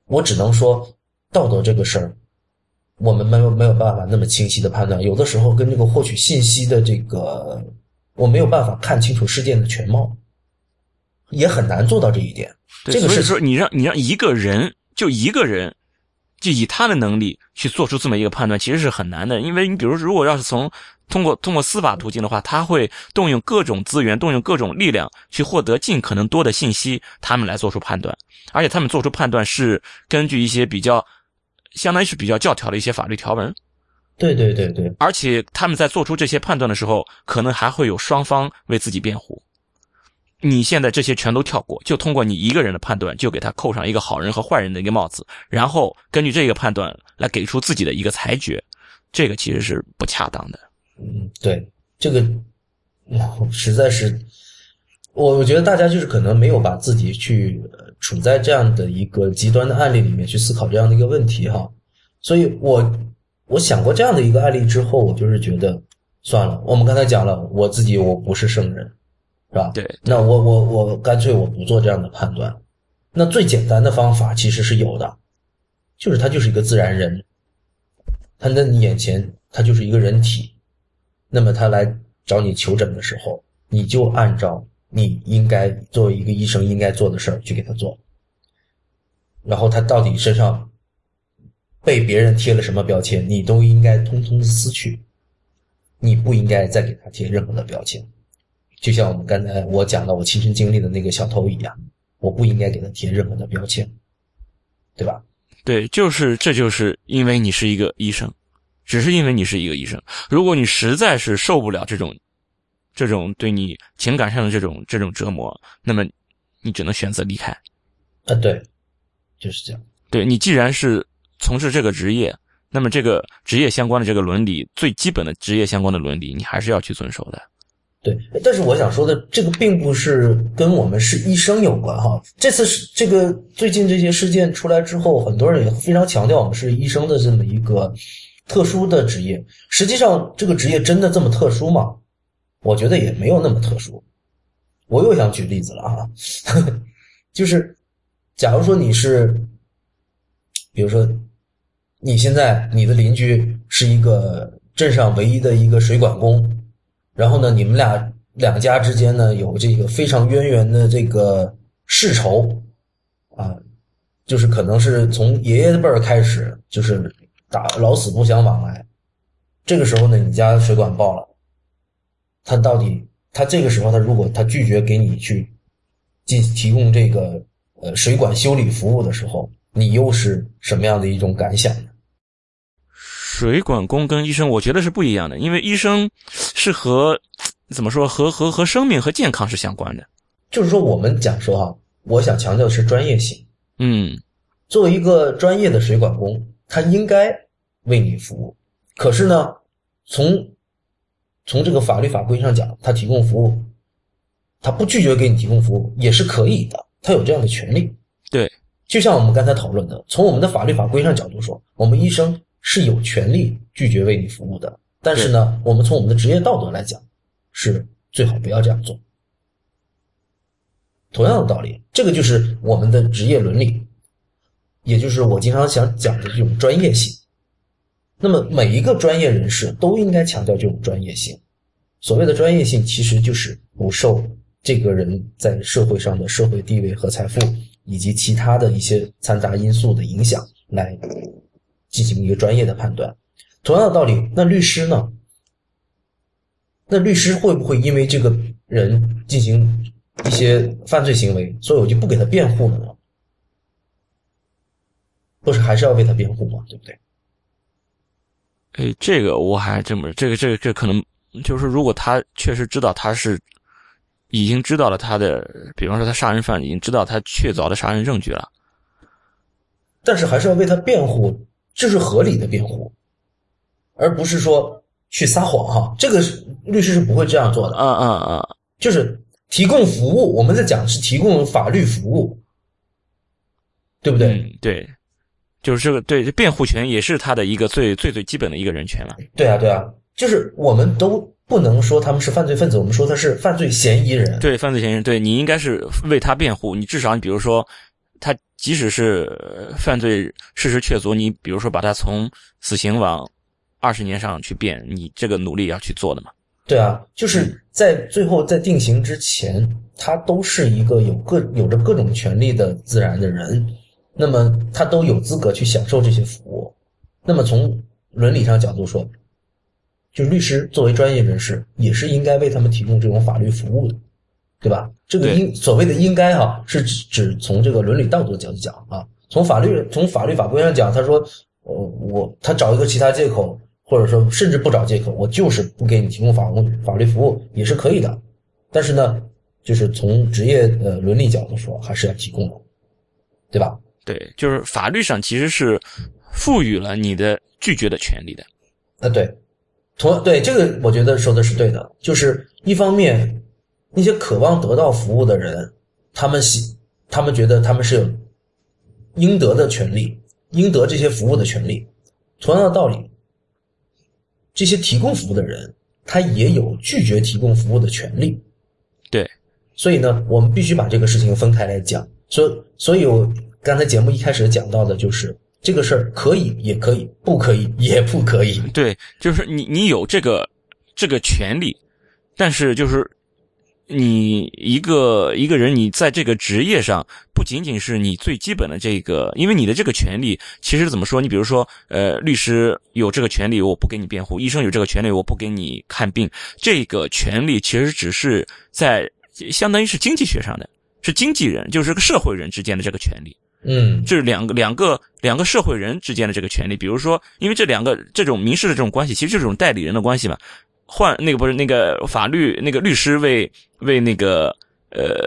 我只能说道德这个事儿，我们没有没有办法那么清晰的判断。有的时候跟这个获取信息的这个，我没有办法看清楚事件的全貌，也很难做到这一点。这个是所以说你让你让一个人就一个人。就以他的能力去做出这么一个判断，其实是很难的。因为你比如，如果要是从通过通过司法途径的话，他会动用各种资源，动用各种力量去获得尽可能多的信息，他们来做出判断。而且他们做出判断是根据一些比较，相当于是比较教条的一些法律条文。对对对对，而且他们在做出这些判断的时候，可能还会有双方为自己辩护。你现在这些全都跳过，就通过你一个人的判断，就给他扣上一个好人和坏人的一个帽子，然后根据这个判断来给出自己的一个裁决，这个其实是不恰当的。嗯，对，这个实在是，我我觉得大家就是可能没有把自己去处在这样的一个极端的案例里面去思考这样的一个问题哈，所以我我想过这样的一个案例之后，我就是觉得算了，我们刚才讲了，我自己我不是圣人。是吧？对，那我我我干脆我不做这样的判断。那最简单的方法其实是有的，就是他就是一个自然人，他在你眼前他就是一个人体，那么他来找你求诊的时候，你就按照你应该作为一个医生应该做的事儿去给他做。然后他到底身上被别人贴了什么标签，你都应该通通撕去，你不应该再给他贴任何的标签。就像我们刚才我讲的我亲身经历的那个小偷一样，我不应该给他贴任何的标签，对吧？对，就是这就是因为你是一个医生，只是因为你是一个医生。如果你实在是受不了这种这种对你情感上的这种这种折磨，那么你只能选择离开。啊，对，就是这样。对你既然是从事这个职业，那么这个职业相关的这个伦理，最基本的职业相关的伦理，你还是要去遵守的。对，但是我想说的，这个并不是跟我们是医生有关哈。这次是这个最近这些事件出来之后，很多人也非常强调我们是医生的这么一个特殊的职业。实际上，这个职业真的这么特殊吗？我觉得也没有那么特殊。我又想举例子了啊哈，就是假如说你是，比如说你现在你的邻居是一个镇上唯一的一个水管工，然后呢，你们俩两家之间呢有这个非常渊源的这个世仇啊，就是可能是从爷爷辈儿开始就是打老死不相往来。这个时候呢，你家水管爆了，他到底他这个时候他如果他拒绝给你去进提供这个呃水管修理服务的时候，你又是什么样的一种感想呢？水管工跟医生，我觉得是不一样的，因为医生是和怎么说和和和生命和健康是相关的。就是说，我们讲说哈，我想强调的是专业性。嗯，作为一个专业的水管工，他应该为你服务。可是呢，从从这个法律法规上讲，他提供服务，他不拒绝给你提供服务也是可以的，他有这样的权利。对，就像我们刚才讨论的，从我们的法律法规上角度说，我们医生是有权利拒绝为你服务的。但是呢，我们从我们的职业道德来讲，是最好不要这样做。同样的道理，这个就是我们的职业伦理，也就是我经常想讲的这种专业性。那么每一个专业人士都应该强调这种专业性。所谓的专业性，其实就是不受这个人在社会上的社会地位和财富，以及其他的一些掺杂因素的影响来进行一个专业的判断。同样的道理，那律师呢？那律师会不会因为这个人进行一些犯罪行为，所以我就不给他辩护了呢？不是还是要为他辩护吗？对不对？哎，这个我还这么，这个这个这可能就是如果他确实知道他是已经知道了他的，比方说他杀人犯已经知道他确凿的杀人证据了，但是还是要为他辩护，这是合理的辩护，而不是说去撒谎哈。这个是律师是不会这样做的，啊啊啊！就是提供服务，我们在讲是提供法律服务，对不对？嗯，对。就是这个对辩护权也是他的一个最最最基本的一个人权了。对啊，对啊，就是我们都不能说他们是犯罪分子，我们说他是犯罪嫌疑人。对，犯罪嫌疑人，对你应该是为他辩护。你至少你比如说，他即使是犯罪事实确凿，你比如说把他从死刑往二十年上去变，你这个努力要去做的嘛。对啊，就是在最后在定刑之前，他都是一个有各有着各种权利的自然的人。那么他都有资格去享受这些服务。那么从伦理上角度说，就律师作为专业人士，也是应该为他们提供这种法律服务的，对吧？这个应所谓的应该哈，是指指从这个伦理道德角度讲啊。从法律从法律法规上讲，他说，呃，我他找一个其他借口，或者说甚至不找借口，我就是不给你提供法务法律服务也是可以的。但是呢，就是从职业呃伦理角度说，还是要提供的，对吧？对，就是法律上其实是赋予了你的拒绝的权利的。啊，对，同对这个我觉得说的是对的。就是一方面，那些渴望得到服务的人，他们喜，他们觉得他们是有应得的权利，应得这些服务的权利。同样的道理，这些提供服务的人，他也有拒绝提供服务的权利。对，所以呢，我们必须把这个事情分开来讲。所所以，我。刚才节目一开始讲到的就是这个事儿，可以也可以，不可以也不可以。对，就是你你有这个这个权利，但是就是你一个一个人，你在这个职业上不仅仅是你最基本的这个，因为你的这个权利其实怎么说？你比如说，呃，律师有这个权利，我不给你辩护；医生有这个权利，我不给你看病。这个权利其实只是在相当于是经济学上的，是经纪人，就是个社会人之间的这个权利。嗯，这是两个两个两个社会人之间的这个权利，比如说，因为这两个这种民事的这种关系，其实就是种代理人的关系嘛。换那个不是那个法律那个律师为为那个呃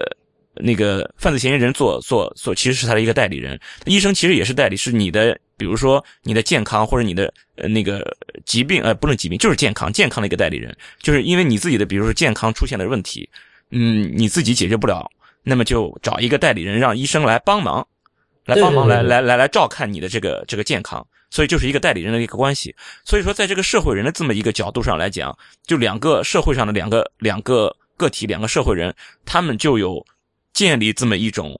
那个犯罪嫌疑人做做做，其实是他的一个代理人。医生其实也是代理，是你的，比如说你的健康或者你的呃那个疾病，呃不是疾病，就是健康健康的一个代理人，就是因为你自己的比如说健康出现了问题，嗯，你自己解决不了，那么就找一个代理人让医生来帮忙。来帮忙，来来来来照看你的这个这个健康，所以就是一个代理人的一个关系。所以说，在这个社会人的这么一个角度上来讲，就两个社会上的两个两个个体，两个社会人，他们就有建立这么一种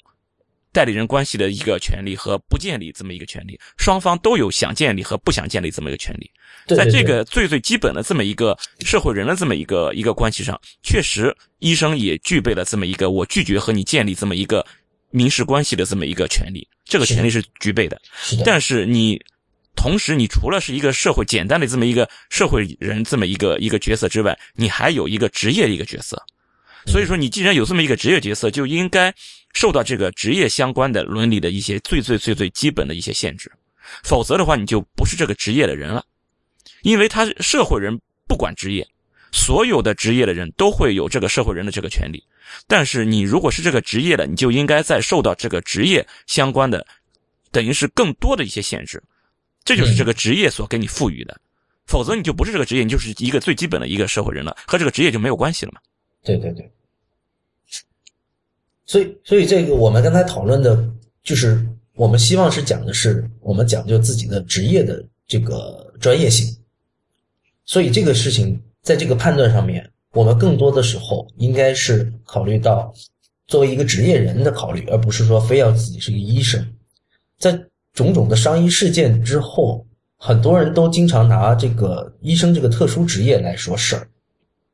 代理人关系的一个权利和不建立这么一个权利，双方都有想建立和不想建立这么一个权利。在这个最最基本的这么一个社会人的这么一个一个关系上，确实医生也具备了这么一个我拒绝和你建立这么一个民事关系的这么一个权利，这个权利是具备的。是的。但是你同时，你除了是一个社会简单的这么一个社会人这么一个一个角色之外，你还有一个职业的一个角色。所以说，你既然有这么一个职业角色，就应该受到这个职业相关的伦理的一些最最最最基本的一些限制，否则的话，你就不是这个职业的人了。因为他社会人不管职业，所有的职业的人都会有这个社会人的这个权利。但是你如果是这个职业的，你就应该在受到这个职业相关的，等于是更多的一些限制，这就是这个职业所给你赋予的。否则你就不是这个职业，你就是一个最基本的一个社会人了，和这个职业就没有关系了嘛。对对对，所以所以这个我们刚才讨论的，就是我们希望是讲的是我们讲究自己的职业的这个专业性，所以这个事情在这个判断上面，我们更多的时候应该是考虑到作为一个职业人的考虑，而不是说非要自己是个医生。在种种的伤医事件之后，很多人都经常拿这个医生这个特殊职业来说事儿，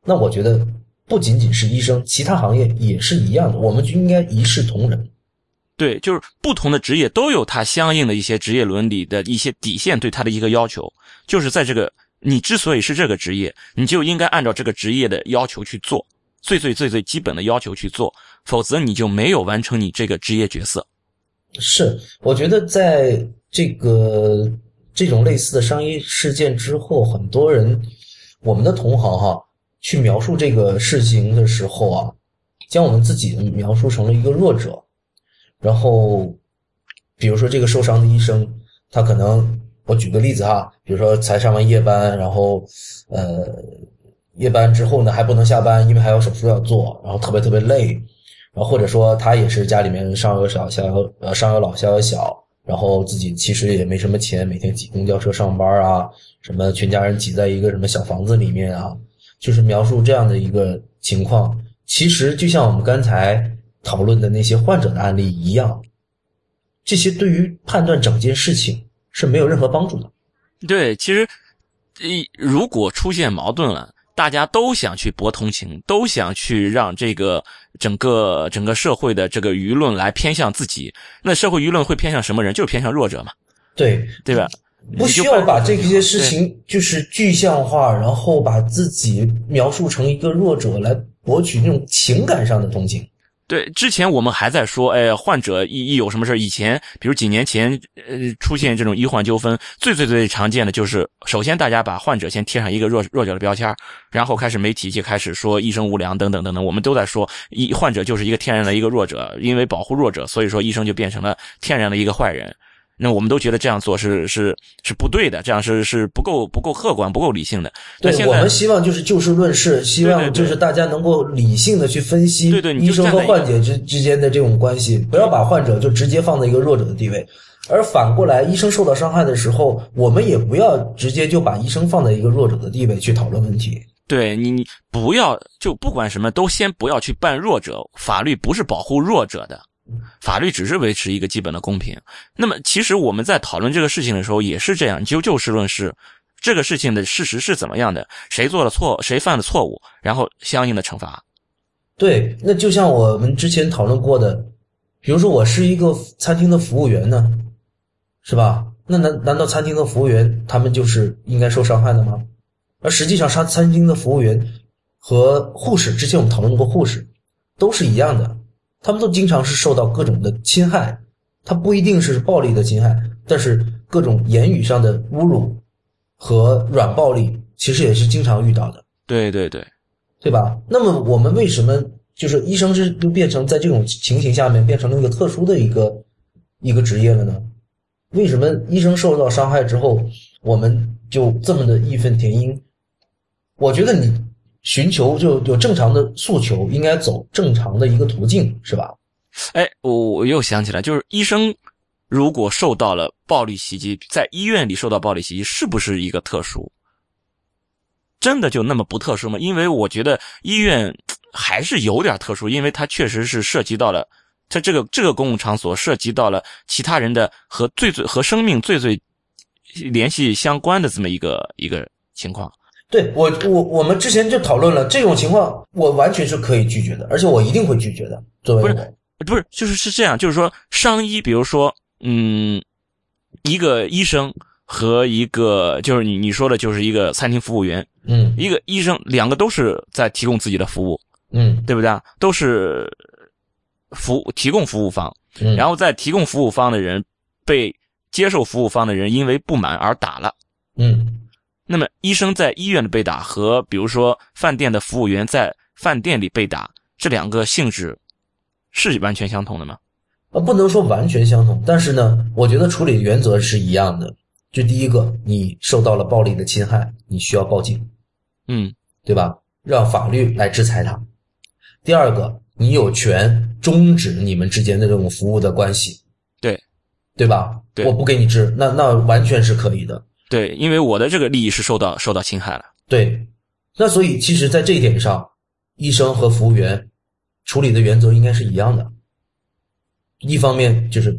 那我觉得。不仅仅是医生，其他行业也是一样的，我们就应该一视同仁。对，就是不同的职业都有它相应的一些职业伦理的一些底线，对他的一个要求，就是在这个你之所以是这个职业，你就应该按照这个职业的要求去做，最最最最基本的要求去做，否则你就没有完成你这个职业角色。是，我觉得在这个这种类似的商业事件之后，很多人，我们的同行哈。去描述这个事情的时候啊，将我们自己描述成了一个弱者，然后，比如说这个受伤的医生，他可能，我举个例子哈，比如说才上完夜班，然后，呃，夜班之后呢还不能下班，因为还有手术要做，然后特别特别累，然后或者说他也是家里面上有小下有呃上有老下有小，然后自己其实也没什么钱，每天挤公交车上班啊，什么全家人挤在一个什么小房子里面啊。就是描述这样的一个情况，其实就像我们刚才讨论的那些患者的案例一样，这些对于判断整件事情是没有任何帮助的。对，其实，一如果出现矛盾了，大家都想去博同情，都想去让这个整个整个社会的这个舆论来偏向自己，那社会舆论会偏向什么人？就是偏向弱者嘛。对，对吧？不需要把这些事情就是具象化，然后把自己描述成一个弱者来博取那种情感上的同情。对，之前我们还在说，哎，患者一一有什么事以前比如几年前，呃，出现这种医患纠纷，最最最常见的就是，首先大家把患者先贴上一个弱弱者的标签，然后开始媒体就开始说医生无良等等等等，我们都在说，医患者就是一个天然的一个弱者，因为保护弱者，所以说医生就变成了天然的一个坏人。那我们都觉得这样做是是是不对的，这样是是不够不够客观、不够理性的。对，我们希望就是就事论事，希望就是大家能够理性的去分析医生和患者之之间的这种关系，不要把患者就直接放在一个弱者的地位，而反过来，医生受到伤害的时候，我们也不要直接就把医生放在一个弱者的地位去讨论问题。对你，你不要就不管什么都先不要去扮弱者，法律不是保护弱者的。法律只是维持一个基本的公平。那么，其实我们在讨论这个事情的时候也是这样，就就事论事，这个事情的事实是怎么样的？谁做了错？谁犯了错误？然后相应的惩罚。对，那就像我们之前讨论过的，比如说我是一个餐厅的服务员呢，是吧？那难难道餐厅的服务员他们就是应该受伤害的吗？而实际上，餐餐厅的服务员和护士之前我们讨论过，护士都是一样的。他们都经常是受到各种的侵害，他不一定是暴力的侵害，但是各种言语上的侮辱和软暴力，其实也是经常遇到的。对对对，对吧？那么我们为什么就是医生是就变成在这种情形下面变成了一个特殊的一个一个职业了呢？为什么医生受到伤害之后，我们就这么的义愤填膺？我觉得你。寻求就有正常的诉求，应该走正常的一个途径，是吧？哎，我我又想起来，就是医生如果受到了暴力袭击，在医院里受到暴力袭击，是不是一个特殊？真的就那么不特殊吗？因为我觉得医院还是有点特殊，因为它确实是涉及到了它这个这个公共场所涉及到了其他人的和最最和生命最最联系相关的这么一个一个情况。对我我我们之前就讨论了这种情况，我完全是可以拒绝的，而且我一定会拒绝的。作为不是不是就是是这样，就是说商医，比如说嗯，一个医生和一个就是你你说的就是一个餐厅服务员，嗯一个医生，两个都是在提供自己的服务，嗯对不对？都是服提供服务方，嗯，然后在提供服务方的人被接受服务方的人因为不满而打了。嗯那么医生在医院的被打和比如说饭店的服务员在饭店里被打，这两个性质是完全相同的吗？呃，不能说完全相同，但是呢，我觉得处理原则是一样的。就第一个，你受到了暴力的侵害，你需要报警，嗯对吧？让法律来制裁他。第二个，你有权终止你们之间的这种服务的关系，对对吧？对我不给你治，那那完全是可以的。对，因为我的这个利益是受到受到侵害了。对，那所以其实，在这一点上，医生和服务员处理的原则应该是一样的。一方面就是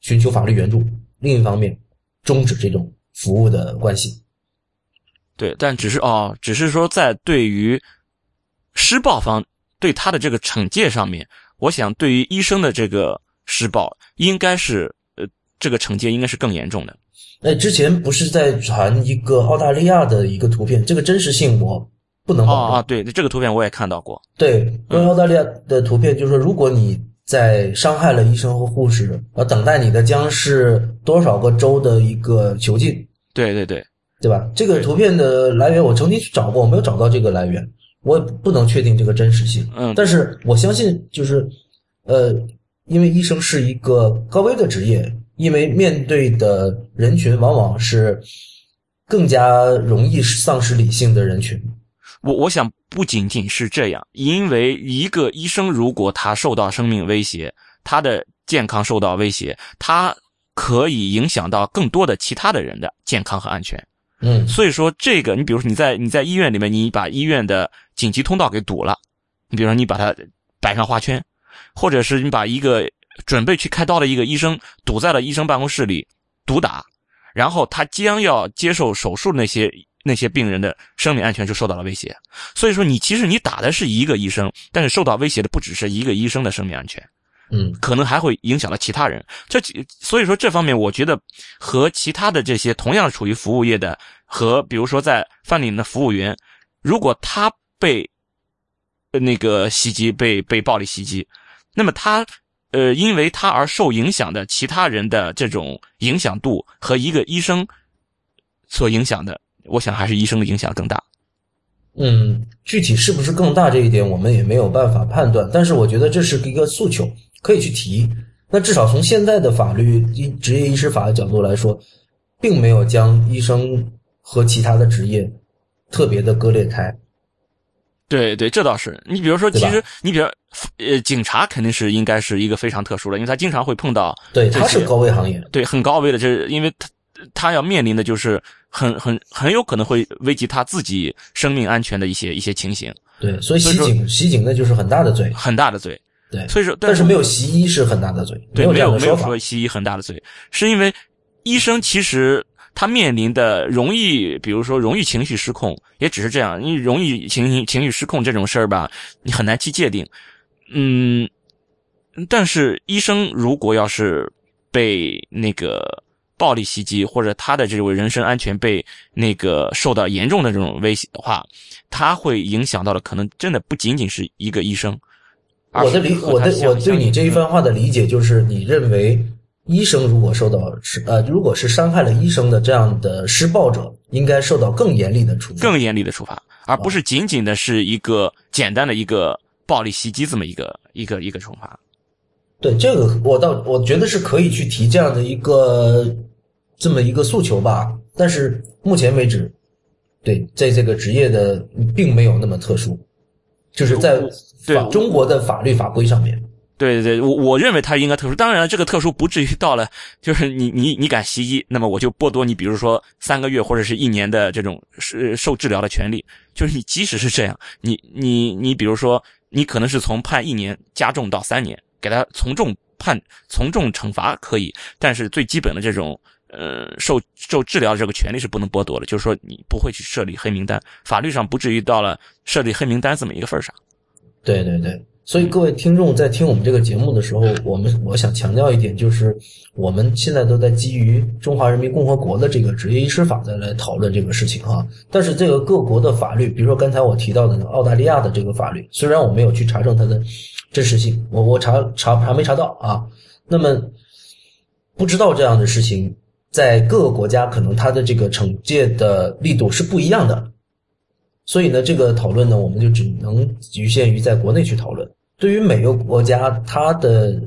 寻求法律援助，另一方面终止这种服务的关系。对，但只是哦，只是说在对于施暴方对他的这个惩戒上面，我想对于医生的这个施暴，应该是呃这个惩戒应该是更严重的。那之前不是在传一个澳大利亚的一个图片，这个真实性我不能哦保证。啊，对，这个图片我也看到过。对，关于澳大利亚的图片，就是说，如果你在伤害了医生和护士，而等待你的将是多少个州的一个囚禁，对对对，对吧？这个图片的来源我曾经去找过，我没有找到这个来源，我也不能确定这个真实性。嗯，但是我相信，就是呃，因为医生是一个高危的职业，因为面对的人群往往是更加容易丧失理性的人群。我我想不仅仅是这样，因为一个医生如果他受到生命威胁，他的健康受到威胁，他可以影响到更多的其他的人的健康和安全。嗯所以说，这个你比如说你在你在医院里面，你把医院的紧急通道给堵了，你比如说你把它摆上花圈，或者是你把一个准备去开刀的一个医生堵在了医生办公室里毒打，然后他将要接受手术的那些那些病人的生命安全就受到了威胁。所以说，你其实你打的是一个医生，但是受到威胁的不只是一个医生的生命安全。嗯可能还会影响到其他人。这所以说这方面，我觉得和其他的这些同样处于服务业的，和比如说在饭店的服务员，如果他被呃那个袭击，被被暴力袭击，那么他呃因为他而受影响的其他人的这种影响度和一个医生所影响的，我想还是医生的影响更大。嗯，具体是不是更大这一点，我们也没有办法判断。但是我觉得这是一个诉求，可以去提。那至少从现在的法律医职业医师法的角度来说，并没有将医生和其他的职业特别的割裂开。对对，这倒是。你比如说，其实你比如呃，警察肯定是应该是一个非常特殊的，因为他经常会碰到对，他是高危行业。对很高危的，这因为他他要面临的就是很很很有可能会危及他自己生命安全的一些一些情形，对，所以袭警袭警那就是很大的罪。很大的罪。对，所以说，但是没有袭医是很大的罪，对没有没有的说法。说西医很大的罪，是因为医生其实他面临的容易，比如说容易情绪失控，也只是这样。你容易情绪情绪失控这种事儿吧，你很难去界定。嗯，但是医生如果要是被那个暴力袭击，或者他的这种人身安全被那个受到严重的这种威胁的话，他会影响到的可能真的不仅仅是一个医生。而我的理，我的我对你这一番话的理解就是，你认为医生如果受到是呃，如果是伤害了医生的这样的施暴者，应该受到更严厉的处罚。更严厉的处罚，而不是仅仅的是一个简单的一个暴力袭击这么一个一个一个处罚。对这个，我倒我觉得是可以去提这样的一个这么一个诉求吧。但是目前为止，对在这个职业的并没有那么特殊，就是在对法中国的法律法规上面。对对对，我我认为它应该特殊。当然了，这个特殊不至于到了，就是你你你敢袭击，那么我就剥夺你，比如说三个月或者是一年的这种是受治疗的权利。就是你即使是这样，你你你比如说，你可能是从判一年加重到三年，给他从重判、从重惩罚可以，但是最基本的这种呃受受治疗的这个权利是不能剥夺的。就是说，你不会去设立黑名单，法律上不至于到了设立黑名单这么一个份上。对对对，所以各位听众在听我们这个节目的时候，我们我想强调一点，就是我们现在都在基于中华人民共和国的这个职业医师法再来讨论这个事情哈。但是这个各国的法律，比如说刚才我提到的澳大利亚的这个法律，虽然我没有去查证它的真实性，我我查查还没查到啊。那么不知道这样的事情，在各个国家可能它的这个惩戒的力度是不一样的。所以呢，这个讨论呢，我们就只能局限于在国内去讨论。对于每个国家，它的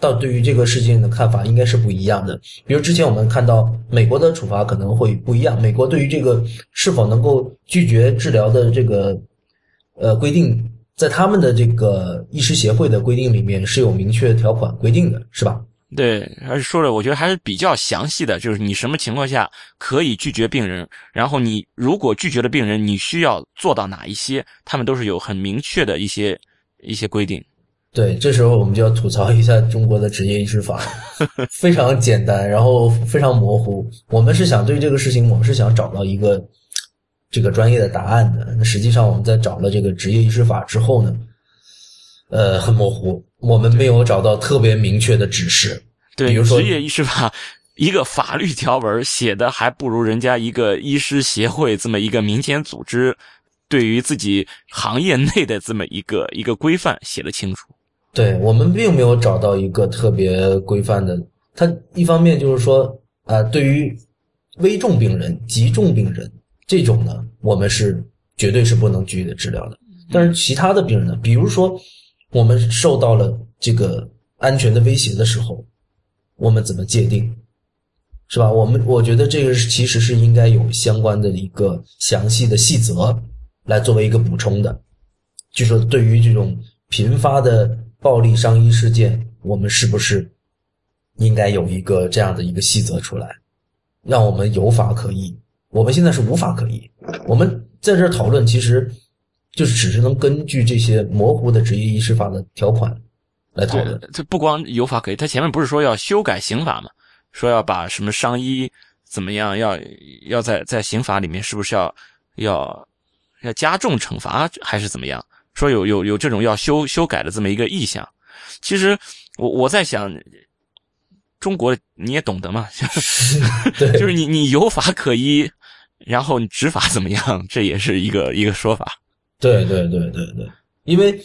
到对于这个事件的看法应该是不一样的。比如之前我们看到美国的处罚可能会不一样，美国对于这个是否能够拒绝治疗的这个呃规定，在他们的这个医师协会的规定里面是有明确条款规定的，是吧？对，还是说的，我觉得还是比较详细的，就是你什么情况下可以拒绝病人，然后你如果拒绝了病人，你需要做到哪一些，他们都是有很明确的一些一些规定。对，这时候我们就要吐槽一下中国的职业医师法，非常简单，然后非常模糊。我们是想对这个事情，我们是想找到一个这个专业的答案的。那实际上我们在找了这个职业医师法之后呢，呃，很模糊。我们没有找到特别明确的指示，对，比如说职业医师法一个法律条文写的还不如人家一个医师协会这么一个民间组织对于自己行业内的这么一个一个规范写的清楚。对我们并没有找到一个特别规范的，它一方面就是说，啊，对于危重病人、急重病人这种呢，我们是绝对是不能拒绝治疗的。但是其他的病人呢，比如说。我们受到了这个安全的威胁的时候，我们怎么界定，是吧？我们我觉得这个是其实是应该有相关的一个详细的细则来作为一个补充的，就说对于这种频发的暴力伤医事件，我们是不是应该有一个这样的一个细则出来，让我们有法可依？我们现在是无法可依，我们在这讨论其实。就是只是能根据这些模糊的职业医师法的条款来讨论。这不光有法可依，他前面不是说要修改刑法吗？说要把什么伤医怎么样，要要在在刑法里面是不是要要要加重惩罚，还是怎么样？说有有有这种要修修改的这么一个意向。其实我我在想，中国你也懂得嘛，就是你你有法可依，然后你执法怎么样？这也是一个一个说法。对对对对对，因为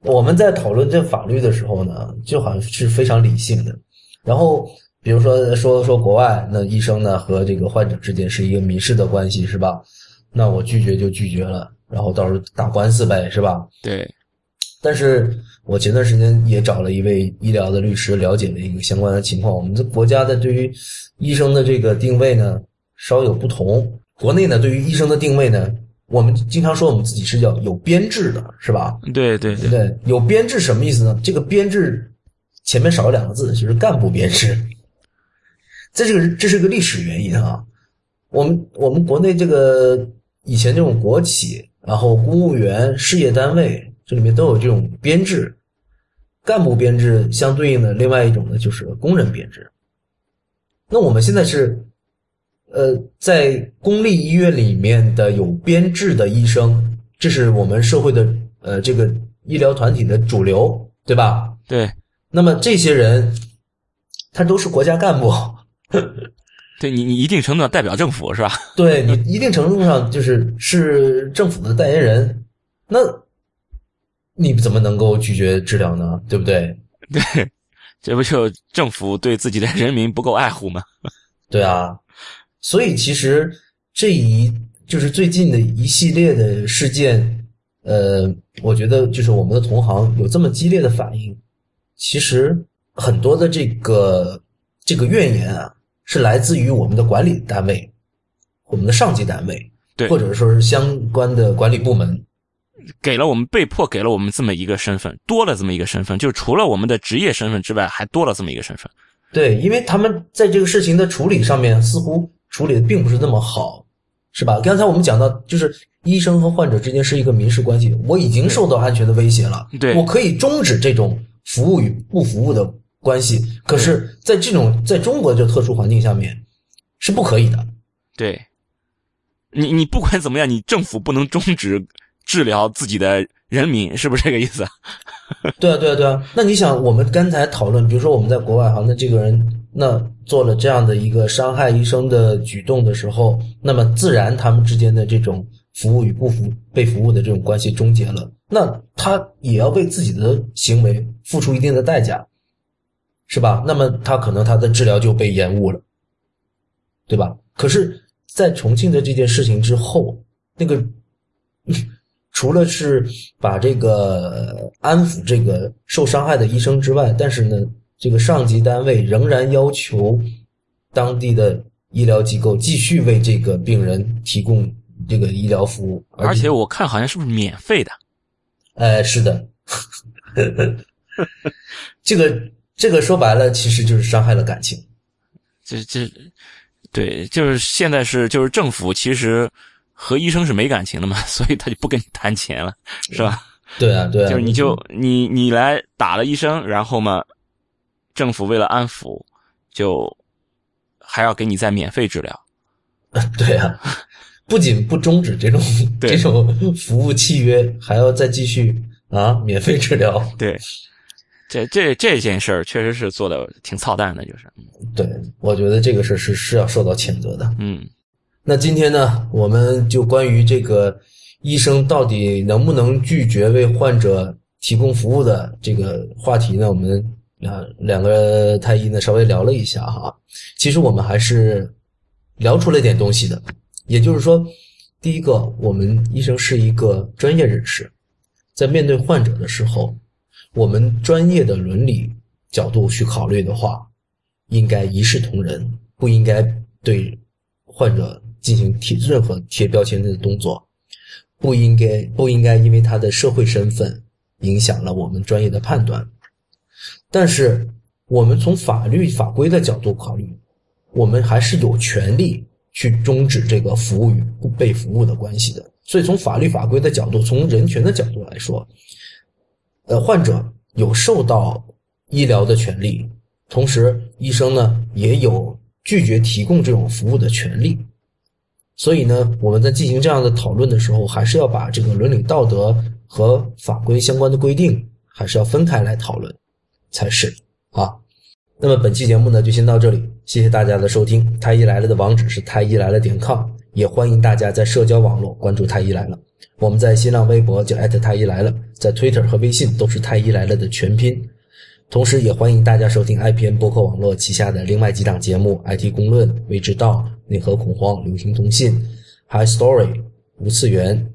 我们在讨论这法律的时候呢，就好像是非常理性的。然后，比如说说说国外，那医生呢和这个患者之间是一个民事的关系，是吧？那我拒绝就拒绝了，然后到时候打官司呗，是吧？对。但是我前段时间也找了一位医疗的律师，了解了一个相关的情况。我们这国家的对于医生的这个定位呢，稍有不同。国内呢，对于医生的定位呢。我们经常说我们自己是叫有编制的，是吧？对对对，有编制什么意思呢？这个编制前面少了两个字，就是干部编制。在这个这是个历史原因啊。我们我们国内这个以前这种国企，然后公务员、事业单位，这里面都有这种编制。干部编制相对应的另外一种呢，就是工人编制。那我们现在是。呃，在公立医院里面的有编制的医生，这是我们社会的呃这个医疗团体的主流，对吧？对。那么这些人，他都是国家干部，对你，你一定程度上代表政府是吧？对你一定程度上就是是政府的代言人，那你怎么能够拒绝治疗呢？对不对？对，这不就政府对自己的人民不够爱护吗？对啊。所以，其实这一就是最近的一系列的事件，呃，我觉得就是我们的同行有这么激烈的反应，其实很多的这个这个怨言啊，是来自于我们的管理单位、我们的上级单位，对，或者说是相关的管理部门，给了我们被迫给了我们这么一个身份，多了这么一个身份，就除了我们的职业身份之外，还多了这么一个身份。对，因为他们在这个事情的处理上面似乎。处理的并不是那么好，是吧？刚才我们讲到，就是医生和患者之间是一个民事关系，我已经受到安全的威胁了，对我可以终止这种服务与不服务的关系。可是，在这种在中国的特殊环境下面，是不可以的。对，你你不管怎么样，你政府不能终止治疗自己的人民，是不是这个意思？对啊，对啊，对啊。那你想，我们刚才讨论，比如说我们在国外哈，那这个人那做了这样的一个伤害医生的举动的时候，那么自然他们之间的这种服务与不服被服务的这种关系终结了。那他也要为自己的行为付出一定的代价，是吧？那么他可能他的治疗就被延误了，对吧？可是，在重庆的这件事情之后，那个。除了是把这个安抚这个受伤害的医生之外，但是呢，这个上级单位仍然要求当地的医疗机构继续为这个病人提供这个医疗服务，而且我看好像是不是免费的？哎，是的，这个这个说白了其实就是伤害了感情。这这，对，就是现在是就是政府其实。和医生是没感情的嘛，所以他就不跟你谈钱了，是吧？对啊，对啊，就是你就你你来打了医生，然后嘛，政府为了安抚，就还要给你再免费治疗。对啊，不仅不终止这种这种服务契约，还要再继续啊免费治疗。对，这这这件事儿确实是做的挺操蛋的，就是。对，我觉得这个事是是要受到谴责的。嗯。那今天呢，我们就关于这个医生到底能不能拒绝为患者提供服务的这个话题呢，我们啊两个太医呢稍微聊了一下哈。其实我们还是聊出了点东西的，也就是说，第一个，我们医生是一个专业人士，在面对患者的时候，我们专业的伦理角度去考虑的话，应该一视同仁，不应该对患者。进行贴任何贴标签的动作，不应该不应该因为他的社会身份影响了我们专业的判断。但是我们从法律法规的角度考虑，我们还是有权利去终止这个服务与被服务的关系的。所以从法律法规的角度，从人权的角度来说，呃，患者有受到医疗的权利，同时医生呢也有拒绝提供这种服务的权利。所以呢，我们在进行这样的讨论的时候，还是要把这个伦理道德和法规相关的规定，还是要分开来讨论才是啊。那么本期节目呢，就先到这里，谢谢大家的收听。太医来了的网址是太医来了点 com，也欢迎大家在社交网络关注太医来了。我们在新浪微博就艾特太医来了，在 Twitter 和微信都是太医来了的全拼。同时，也欢迎大家收听 IPN 播客网络旗下的另外几档节目：IT 公论、未知道、内核恐慌、流行通信、High Story、无次元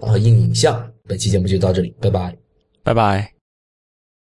啊硬影像。本期节目就到这里，拜拜，拜拜。